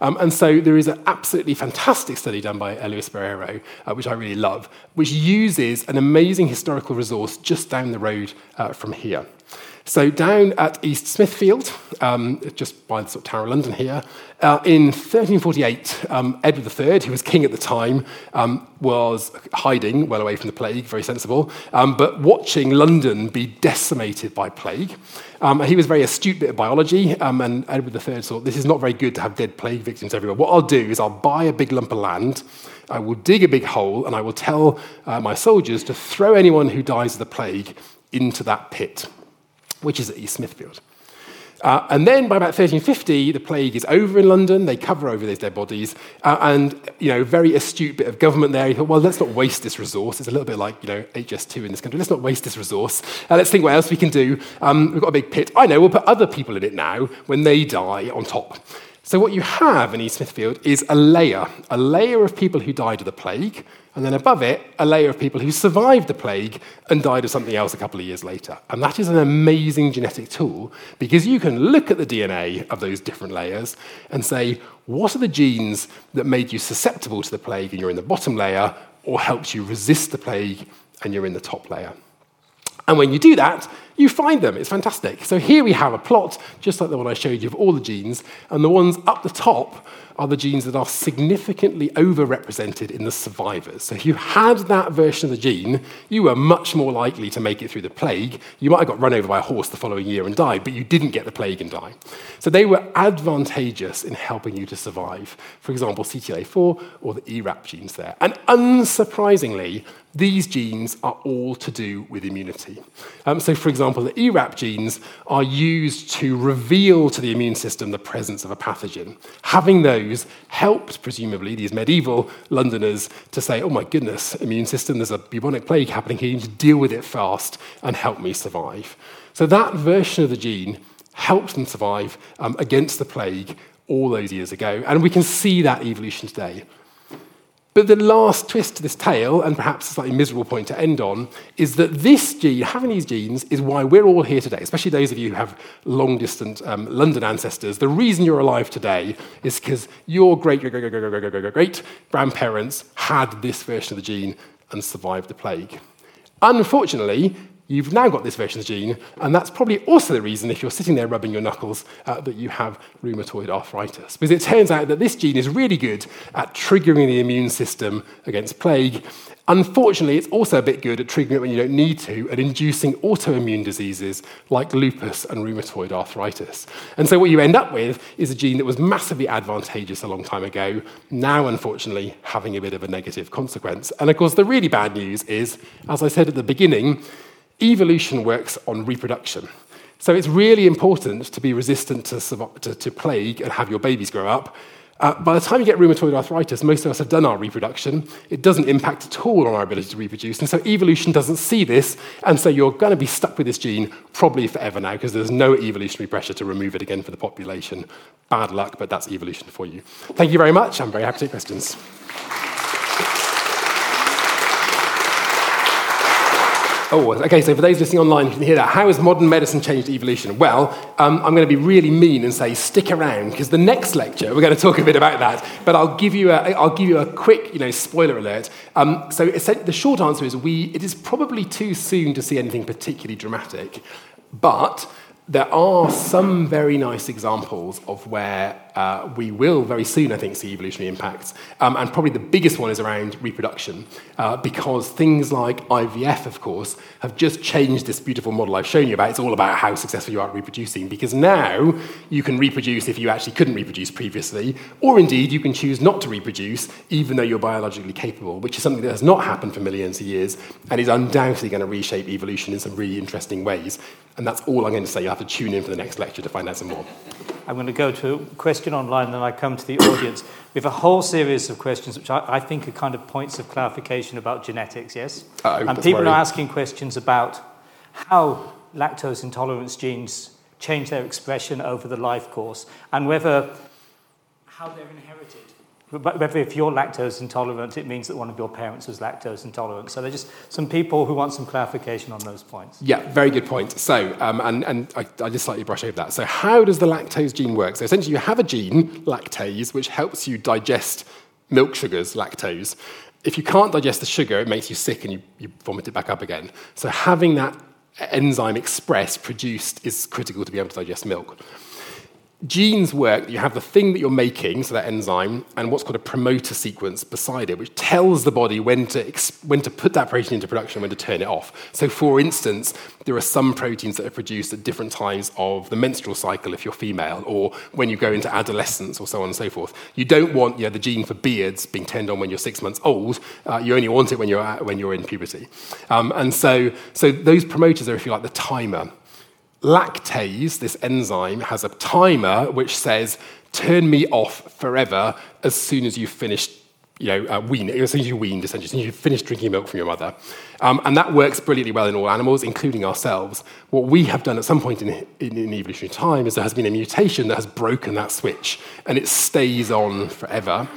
Um, and so there is an absolutely fantastic study done by Luis Barreiro, uh, which I really love, which uses an amazing historical resource just down the road uh, from here. So down at East Smithfield, um, just by the sort of Tower of London here, uh, in 1348, um, Edward III, who was king at the time, um, was hiding well away from the plague, very sensible, um, but watching London be decimated by plague. Um, he was very astute bit of biology, um, and Edward III thought, this is not very good to have dead plague victims everywhere. What I'll do is I'll buy a big lump of land, I will dig a big hole, and I will tell uh, my soldiers to throw anyone who dies of the plague into that pit which is at East Smithfield. Uh, and then by about 1350, the plague is over in London. They cover over those dead bodies. Uh, and, you know, very astute bit of government there. He thought, well, let's not waste this resource. It's a little bit like, you know, HS2 in this country. Let's not waste this resource. Uh, let's think what else we can do. Um, we've got a big pit. I know, we'll put other people in it now when they die on top. So what you have in East Smithfield is a layer, a layer of people who died of the plague, and then above it, a layer of people who survived the plague and died of something else a couple of years later. And that is an amazing genetic tool because you can look at the DNA of those different layers and say, what are the genes that made you susceptible to the plague and you're in the bottom layer, or helped you resist the plague and you're in the top layer? And when you do that, you find them. It's fantastic. So here we have a plot, just like the one I showed you, of all the genes, and the ones up the top are the genes that are significantly overrepresented in the survivors. So if you had that version of the gene, you were much more likely to make it through the plague. You might have got run over by a horse the following year and died, but you didn't get the plague and die. So they were advantageous in helping you to survive. For example, CTLA4 or the ERAP genes there. And unsurprisingly, these genes are all to do with immunity. Um, so, for example, the ERAP genes are used to reveal to the immune system the presence of a pathogen. Having those helped, presumably, these medieval Londoners to say, oh my goodness, immune system, there's a bubonic plague happening here, you need to deal with it fast and help me survive. So, that version of the gene helped them survive um, against the plague all those years ago. And we can see that evolution today. But the last twist to this tale, and perhaps a slightly miserable point to end on, is that this gene, having these genes, is why we're all here today, especially those of you who have long distant um, London ancestors. The reason you're alive today is because your great, great, great, great, great, great, great grandparents had this version of the gene and survived the plague. Unfortunately, you've now got this version of gene, and that's probably also the reason, if you're sitting there rubbing your knuckles, uh, that you have rheumatoid arthritis. Because it turns out that this gene is really good at triggering the immune system against plague. Unfortunately, it's also a bit good at triggering it when you don't need to, at inducing autoimmune diseases like lupus and rheumatoid arthritis. And so, what you end up with is a gene that was massively advantageous a long time ago, now, unfortunately, having a bit of a negative consequence. And of course, the really bad news is, as I said at the beginning, evolution works on reproduction. So it's really important to be resistant to, to, to plague and have your babies grow up. Uh, by the time you get rheumatoid arthritis, most of us have done our reproduction. It doesn't impact at all on our ability to reproduce. And so evolution doesn't see this. And so you're going to be stuck with this gene probably forever now because there's no evolutionary pressure to remove it again for the population. Bad luck, but that's evolution for you. Thank you very much. I'm very happy to take questions. Oh, okay, so for those listening online, you can hear that. How has modern medicine changed evolution? Well, um, I'm going to be really mean and say stick around, because the next lecture, we're going to talk a bit about that. But I'll give you a, I'll give you a quick you know, spoiler alert. Um, so the short answer is we, it is probably too soon to see anything particularly dramatic. But there are some very nice examples of where uh, we will very soon, I think, see evolutionary impacts. Um, and probably the biggest one is around reproduction, uh, because things like IVF, of course, have just changed this beautiful model I've shown you about. It's all about how successful you are at reproducing, because now you can reproduce if you actually couldn't reproduce previously, or indeed you can choose not to reproduce even though you're biologically capable, which is something that has not happened for millions of years and is undoubtedly going to reshape evolution in some really interesting ways. And that's all I'm going to say. You'll have to tune in for the next lecture to find out some more. I'm going to go to a question online, then I come to the audience. We have a whole series of questions which I, I think are kind of points of clarification about genetics, yes? Uh-oh, and people are asking questions about how lactose intolerance genes change their expression over the life course and whether how they're inherited whether if you're lactose intolerant, it means that one of your parents was lactose intolerant. So there's just some people who want some clarification on those points. Yeah, very good point. So, um, and, and I, I just slightly brush over that. So, how does the lactose gene work? So, essentially, you have a gene, lactase, which helps you digest milk sugars, lactose. If you can't digest the sugar, it makes you sick and you, you vomit it back up again. So, having that enzyme expressed, produced, is critical to be able to digest milk genes work, you have the thing that you're making, so that enzyme, and what's called a promoter sequence beside it, which tells the body when to, when to put that protein into production when to turn it off. So, for instance, there are some proteins that are produced at different times of the menstrual cycle if you're female, or when you go into adolescence, or so on and so forth. You don't want you know, the gene for beards being turned on when you're six months old. Uh, you only want it when you're, when you're in puberty. Um, and so, so those promoters are, if you like, the timer lactase, this enzyme, has a timer which says, turn me off forever as soon as you've finished you know, uh, wean, as soon as you weaned, essentially, as soon as you've finished drinking milk from your mother. Um, and that works brilliantly well in all animals, including ourselves. What we have done at some point in, in, in evolutionary time is there has been a mutation that has broken that switch, and it stays on forever.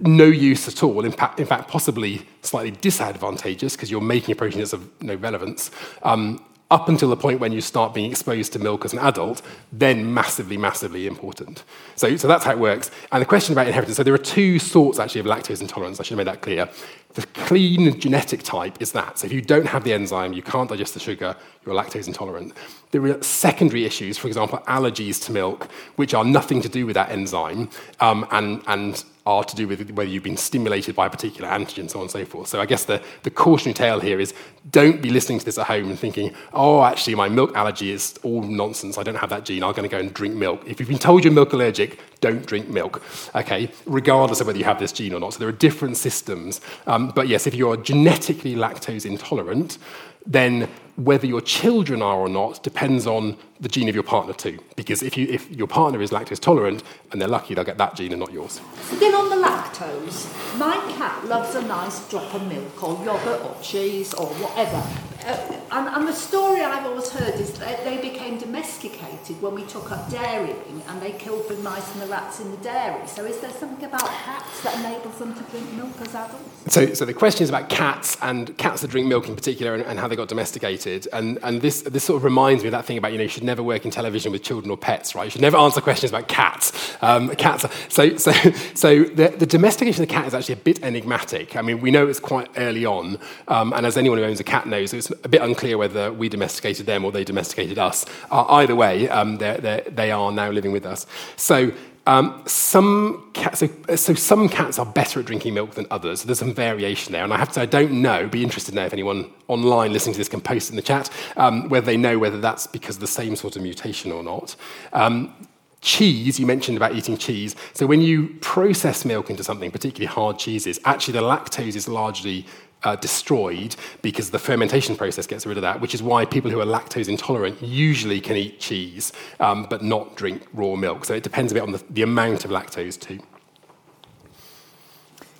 No use at all, in fact, in fact possibly slightly disadvantageous because you're making a protein that's of no relevance. Um, up until the point when you start being exposed to milk as an adult, then massively, massively important. So, so that's how it works. And the question about inheritance so there are two sorts actually of lactose intolerance, I should have made that clear. The clean genetic type is that. So if you don't have the enzyme, you can't digest the sugar, you're lactose intolerant. There are secondary issues, for example, allergies to milk, which are nothing to do with that enzyme um, and, and are to do with whether you've been stimulated by a particular antigen, so on and so forth. So I guess the, the cautionary tale here is don't be listening to this at home and thinking, oh, actually, my milk allergy is all nonsense. I don't have that gene. I'm going to go and drink milk. If you've been told you're milk allergic, don't drink milk, okay, regardless of whether you have this gene or not. So there are different systems. Um, but yes, if you're genetically lactose intolerant, then whether your children are or not depends on the gene of your partner too. Because if, you, if your partner is lactose tolerant and they're lucky, they'll get that gene and not yours. Then on the lactose, my cat loves a nice drop of milk or yogurt or cheese or whatever. Uh, and, and the story I've always heard is that they became domesticated when we took up dairying and they killed the mice and the rats in the dairy. So is there something about cats that enables them to drink milk as adults? So, so the question is about cats and cats that drink milk in particular and, and how they got domesticated. And, and this, this sort of reminds me of that thing about, you know, you should never work in television with children or pets, right? You should never answer questions about cats. Um, cats. Are, so, so, so the, the domestication of the cat is actually a bit enigmatic. I mean, we know it's quite early on, um, and as anyone who owns a cat knows, it's a bit unclear whether we domesticated them or they domesticated us. Uh, either way, um, they're, they're, they are now living with us. So um, some so, so, some cats are better at drinking milk than others. So there's some variation there, and I have to say I don't know. Be interested to know if anyone online listening to this can post in the chat um, whether they know whether that's because of the same sort of mutation or not. Um, cheese, you mentioned about eating cheese. So when you process milk into something, particularly hard cheeses, actually the lactose is largely uh, destroyed because the fermentation process gets rid of that, which is why people who are lactose intolerant usually can eat cheese um, but not drink raw milk. So it depends a bit on the, the amount of lactose too.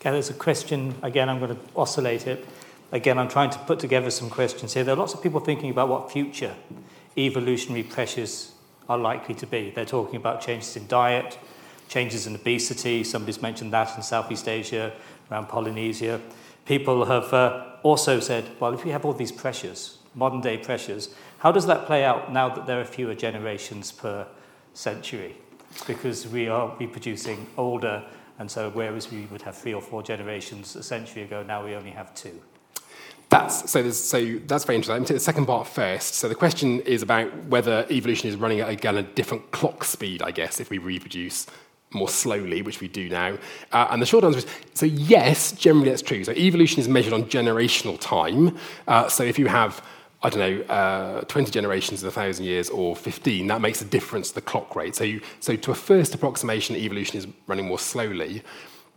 Okay, there's a question. Again, I'm going to oscillate it. Again, I'm trying to put together some questions here. There are lots of people thinking about what future evolutionary pressures are likely to be. They're talking about changes in diet, changes in obesity. Somebody's mentioned that in Southeast Asia, around Polynesia people have uh, also said, well, if we have all these pressures, modern day pressures, how does that play out now that there are fewer generations per century? Because we are reproducing older, and so whereas we would have three or four generations a century ago, now we only have two. That's, so, so that's very interesting. Me take the second part first. So the question is about whether evolution is running at again a different clock speed, I guess, if we reproduce more slowly, which we do now? Uh, and the short answer is so, yes, generally that's true. So, evolution is measured on generational time. Uh, so, if you have I don't know, uh, 20 generations in a thousand years or 15, that makes a difference to the clock rate. So, you, so to a first approximation, evolution is running more slowly.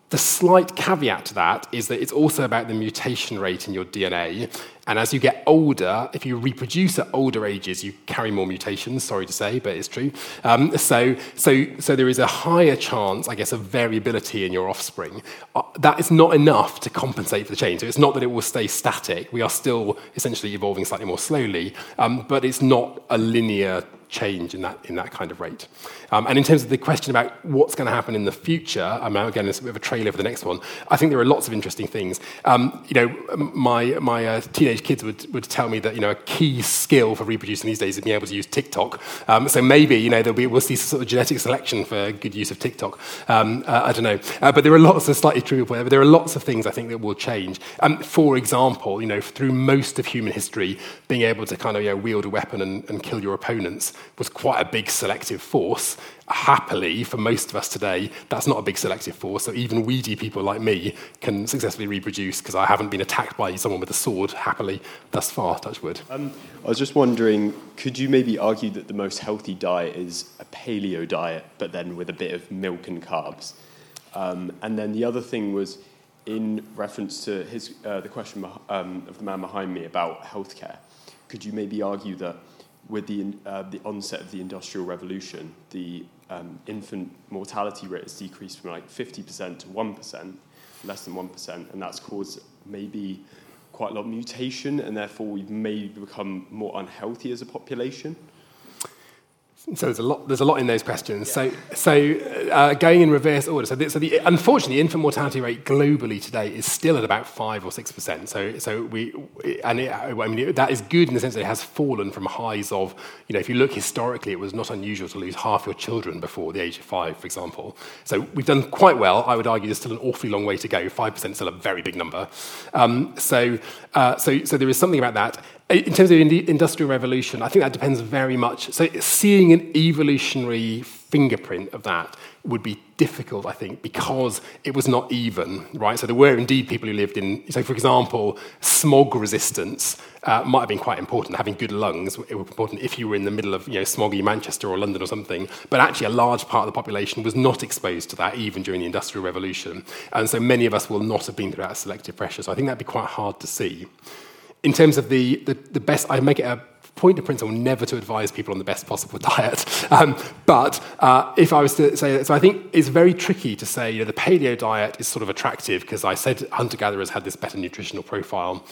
The slight caveat to that is that it's also about the mutation rate in your DNA. And as you get older, if you reproduce at older ages, you carry more mutations, sorry to say, but it's true. Um, so, so, so there is a higher chance, I guess, of variability in your offspring. Uh, that is not enough to compensate for the change. So it's not that it will stay static. We are still essentially evolving slightly more slowly, um, but it's not a linear change in that, in that kind of rate. Um, and in terms of the question about what's going to happen in the future, I mean, again, it's a bit of a trailer for the next one. I think there are lots of interesting things. Um, you know, my, my uh, teenage kids would, would tell me that, you know, a key skill for reproducing these days is being able to use TikTok. Um, so maybe, you know, there'll be, we'll see sort of genetic selection for good use of TikTok. Um, uh, I don't know. Uh, but there are lots of slightly trivial but there are lots of things I think that will change. Um, for example, you know, through most of human history, being able to kind of, you know, wield a weapon and, and kill your opponents was quite a big selective force. Happily, for most of us today, that's not a big selective force. So even weedy people like me can successfully reproduce because I haven't been attacked by someone with a sword happily thus far, touch wood. Um, I was just wondering, could you maybe argue that the most healthy diet is a paleo diet, but then with a bit of milk and carbs? Um, and then the other thing was in reference to his, uh, the question um, of the man behind me about healthcare. Could you maybe argue that with the, uh, the onset of the Industrial Revolution, the um, infant mortality rate has decreased from like 50% to 1%, less than 1%, and that's caused maybe quite a lot of mutation, and therefore we've maybe become more unhealthy as a population. So there's a lot. There's a lot in those questions. Yeah. So, so uh, going in reverse order. So, the, so the, unfortunately, infant mortality rate globally today is still at about five or six percent. So, so we and it, I mean that is good in the sense that it has fallen from highs of you know if you look historically, it was not unusual to lose half your children before the age of five, for example. So we've done quite well. I would argue there's still an awfully long way to go. Five percent is still a very big number. Um, so, uh, so, so there is something about that. In terms of the industrial revolution, I think that depends very much. So, seeing an evolutionary fingerprint of that would be difficult, I think, because it was not even, right? So, there were indeed people who lived in, so for example, smog resistance uh, might have been quite important. Having good lungs it was important if you were in the middle of, you know, smoggy Manchester or London or something. But actually, a large part of the population was not exposed to that even during the Industrial Revolution. And so, many of us will not have been through that selective pressure. So, I think that'd be quite hard to see in terms of the, the, the best, I make it a point of principle never to advise people on the best possible [LAUGHS] diet. Um, but uh, if I was to say, so I think it's very tricky to say, you know, the paleo diet is sort of attractive because I said hunter gatherers had this better nutritional profile.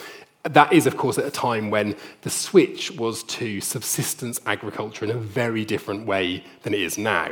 That is, of course, at a time when the switch was to subsistence agriculture in a very different way than it is now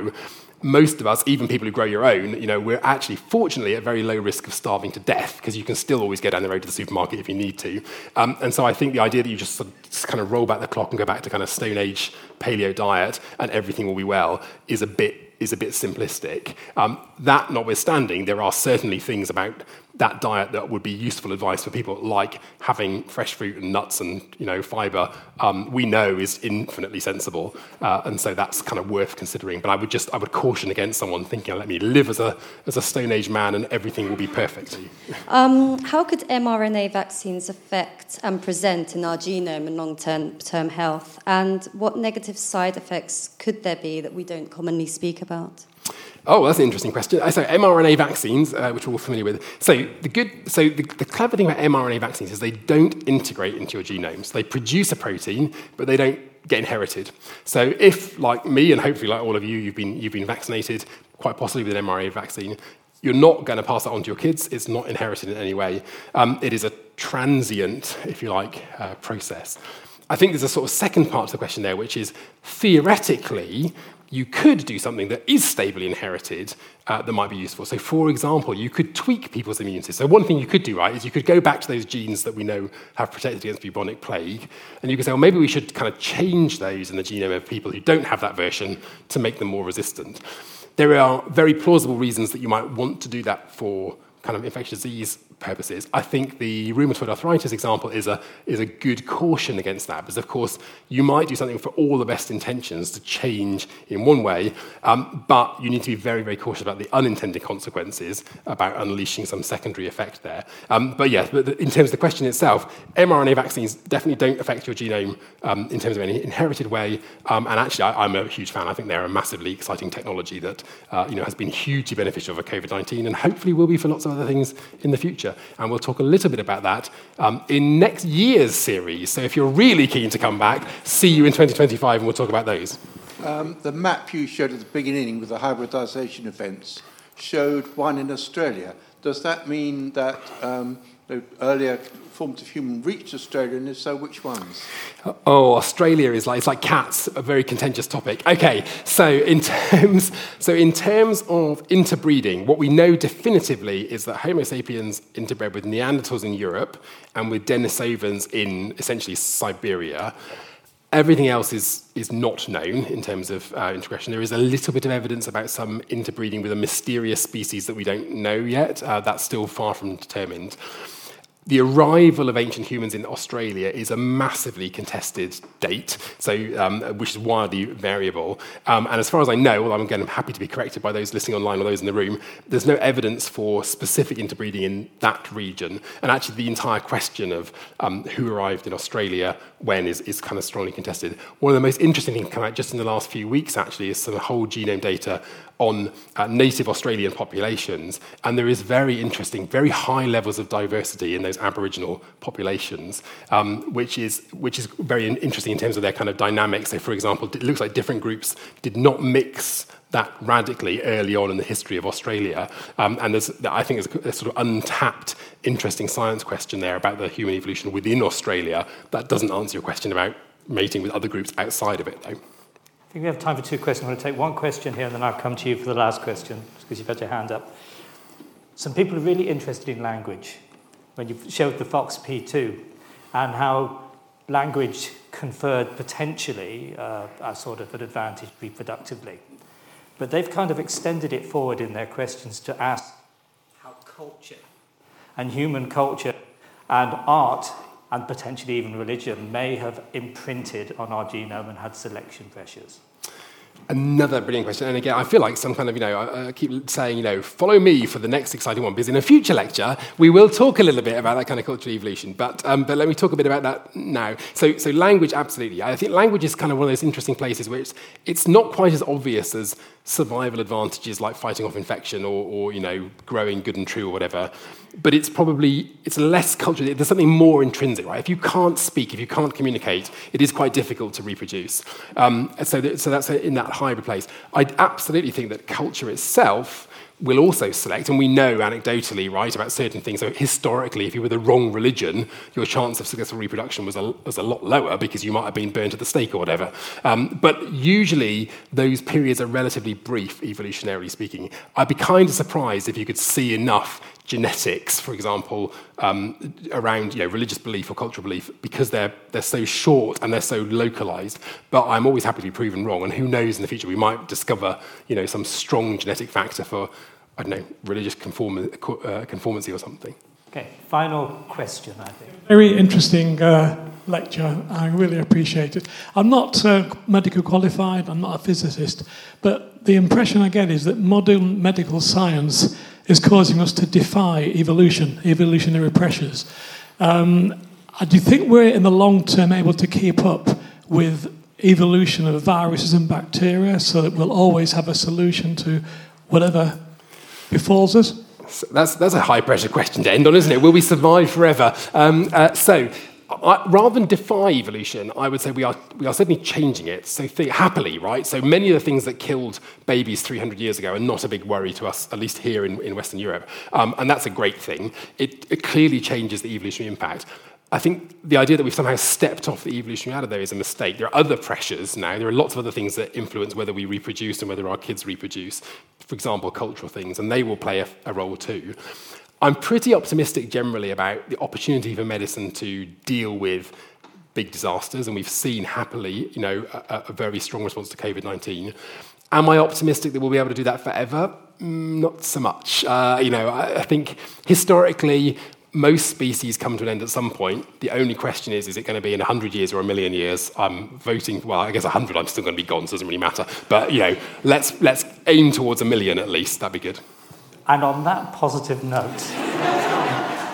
most of us, even people who grow your own, you know, we're actually fortunately at very low risk of starving to death because you can still always go down the road to the supermarket if you need to. Um, and so I think the idea that you just, sort of, just kind of roll back the clock and go back to kind of Stone Age paleo diet and everything will be well is a bit is a bit simplistic. Um, that notwithstanding, there are certainly things about that diet that would be useful advice for people, like having fresh fruit and nuts and you know fiber, um, we know is infinitely sensible, uh, and so that's kind of worth considering. But I would just I would caution against someone thinking, "Let me live as a as a Stone Age man, and everything will be perfect." Um, how could mRNA vaccines affect and present in our genome and long-term term health, and what negative side effects could there be that we don't commonly speak about? Oh, that's an interesting question. Uh, so mRNA vaccines, uh, which we're all familiar with. So the good, so the, the, clever thing about mRNA vaccines is they don't integrate into your genomes. They produce a protein, but they don't get inherited. So if, like me, and hopefully like all of you, you've been you've been vaccinated, quite possibly with an mRNA vaccine, you're not going to pass that on to your kids. It's not inherited in any way. Um, it is a transient, if you like, uh, process. I think there's a sort of second part to the question there, which is theoretically, you could do something that is stably inherited uh, that might be useful. So, for example, you could tweak people's immune system. So, one thing you could do, right, is you could go back to those genes that we know have protected against bubonic plague, and you could say, well, maybe we should kind of change those in the genome of people who don't have that version to make them more resistant. There are very plausible reasons that you might want to do that for kind of infectious disease purposes. I think the rheumatoid arthritis example is a, is a good caution against that, because of course you might do something for all the best intentions to change in one way, um, but you need to be very, very cautious about the unintended consequences about unleashing some secondary effect there. Um, but yes, but in terms of the question itself, mRNA vaccines definitely don't affect your genome um, in terms of any inherited way, um, and actually I, am a huge fan. I think they're a massively exciting technology that uh, you know, has been hugely beneficial for COVID-19 and hopefully will be for lots of other things in the future. And we'll talk a little bit about that um, in next year's series. So if you're really keen to come back, see you in 2025 and we'll talk about those. Um, the map you showed at the beginning with the hybridization events showed one in Australia. Does that mean that um, the earlier forms of human reached Australia, and if so, which ones? Oh, Australia is like it's like cats, a very contentious topic. Okay, so in [LAUGHS] terms so in terms of interbreeding, what we know definitively is that Homo sapiens interbred with Neanderthals in Europe and with Denisovans in essentially Siberia. Everything else is, is not known in terms of uh, integration. There is a little bit of evidence about some interbreeding with a mysterious species that we don't know yet. Uh, that's still far from determined the arrival of ancient humans in Australia is a massively contested date, so um, which is wildly variable. Um, and as far as I know, well, I'm again happy to be corrected by those listening online or those in the room. There's no evidence for specific interbreeding in that region, and actually, the entire question of um, who arrived in Australia when is, is kind of strongly contested. One of the most interesting things come out just in the last few weeks, actually, is some whole genome data on uh, native Australian populations, and there is very interesting, very high levels of diversity in those Aboriginal populations, um, which is which is very interesting in terms of their kind of dynamics. So, for example, it looks like different groups did not mix that radically early on in the history of Australia, um, and there's, I think there's a sort of untapped, interesting science question there about the human evolution within Australia that doesn't answer your question about mating with other groups outside of it, though. I think we have time for two questions. I'm going to take one question here and then I'll come to you for the last question because you've had your hand up. Some people are really interested in language. When you showed the FOXP2 and how language conferred potentially uh, a sort of an advantage reproductively. But they've kind of extended it forward in their questions to ask how culture and human culture and art and potentially even religion may have imprinted on our genome and had selection pressures? Another brilliant question. And again, I feel like some kind of, you know, I keep saying, you know, follow me for the next exciting one, because in a future lecture, we will talk a little bit about that kind of cultural evolution. But, um, but let me talk a bit about that now. So, so language, absolutely. I think language is kind of one of those interesting places where it's, it's not quite as obvious as survival advantages like fighting off infection or, or you know, growing good and true or whatever. But it's probably, it's less cultural. There's something more intrinsic, right? If you can't speak, if you can't communicate, it is quite difficult to reproduce. Um, so, so that's in that hybrid place. I absolutely think that culture itself will also select, and we know anecdotally, right, about certain things. So historically, if you were the wrong religion, your chance of successful reproduction was a, was a lot lower because you might have been burnt at the stake or whatever. Um, but usually, those periods are relatively brief, evolutionarily speaking. I'd be kind of surprised if you could see enough genetics, for example, um, around you know, religious belief or cultural belief because they're, they're so short and they're so localized. But I'm always happy to be proven wrong. And who knows in the future, we might discover you know, some strong genetic factor for I don't know, religious conform- uh, conformity or something. Okay, final question, I think. Very interesting uh, lecture. I really appreciate it. I'm not uh, medical qualified, I'm not a physicist, but the impression I get is that modern medical science is causing us to defy evolution, evolutionary pressures. Um, do you think we're in the long term able to keep up with evolution of viruses and bacteria so that we'll always have a solution to whatever befalls us? So that's, that's a high pressure question to end on, isn't it? Will we survive forever? Um, uh, so, I, rather than defy evolution, I would say we are, we are certainly changing it. So, think, happily, right? So, many of the things that killed babies 300 years ago are not a big worry to us, at least here in, in Western Europe. Um, and that's a great thing. It, it clearly changes the evolutionary impact. I think the idea that we've somehow stepped off the evolutionary ladder there is a mistake. There are other pressures now. There are lots of other things that influence whether we reproduce and whether our kids reproduce. For example, cultural things, and they will play a, a role too. I'm pretty optimistic generally about the opportunity for medicine to deal with big disasters, and we've seen happily, you know, a, a very strong response to COVID-19. Am I optimistic that we'll be able to do that forever? Mm, not so much. Uh, you know, I, I think historically most species come to an end at some point. The only question is, is it going to be in 100 years or a million years? I'm voting, well, I guess 100, I'm still going to be gone, so it doesn't really matter. But, you know, let's, let's aim towards a million at least. That'd be good. And on that positive note,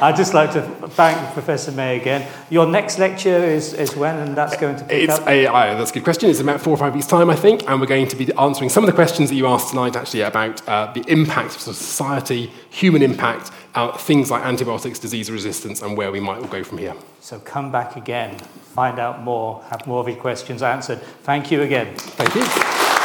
I'd just like to thank Professor May again. Your next lecture is, is when, and that's going to pick it's up? A, uh, that's a good question. It's about four or five weeks' time, I think, and we're going to be answering some of the questions that you asked tonight, actually, about uh, the impact of society, human impact, uh, things like antibiotics, disease resistance, and where we might all go from here. So come back again, find out more, have more of your questions answered. Thank you again. Thank you.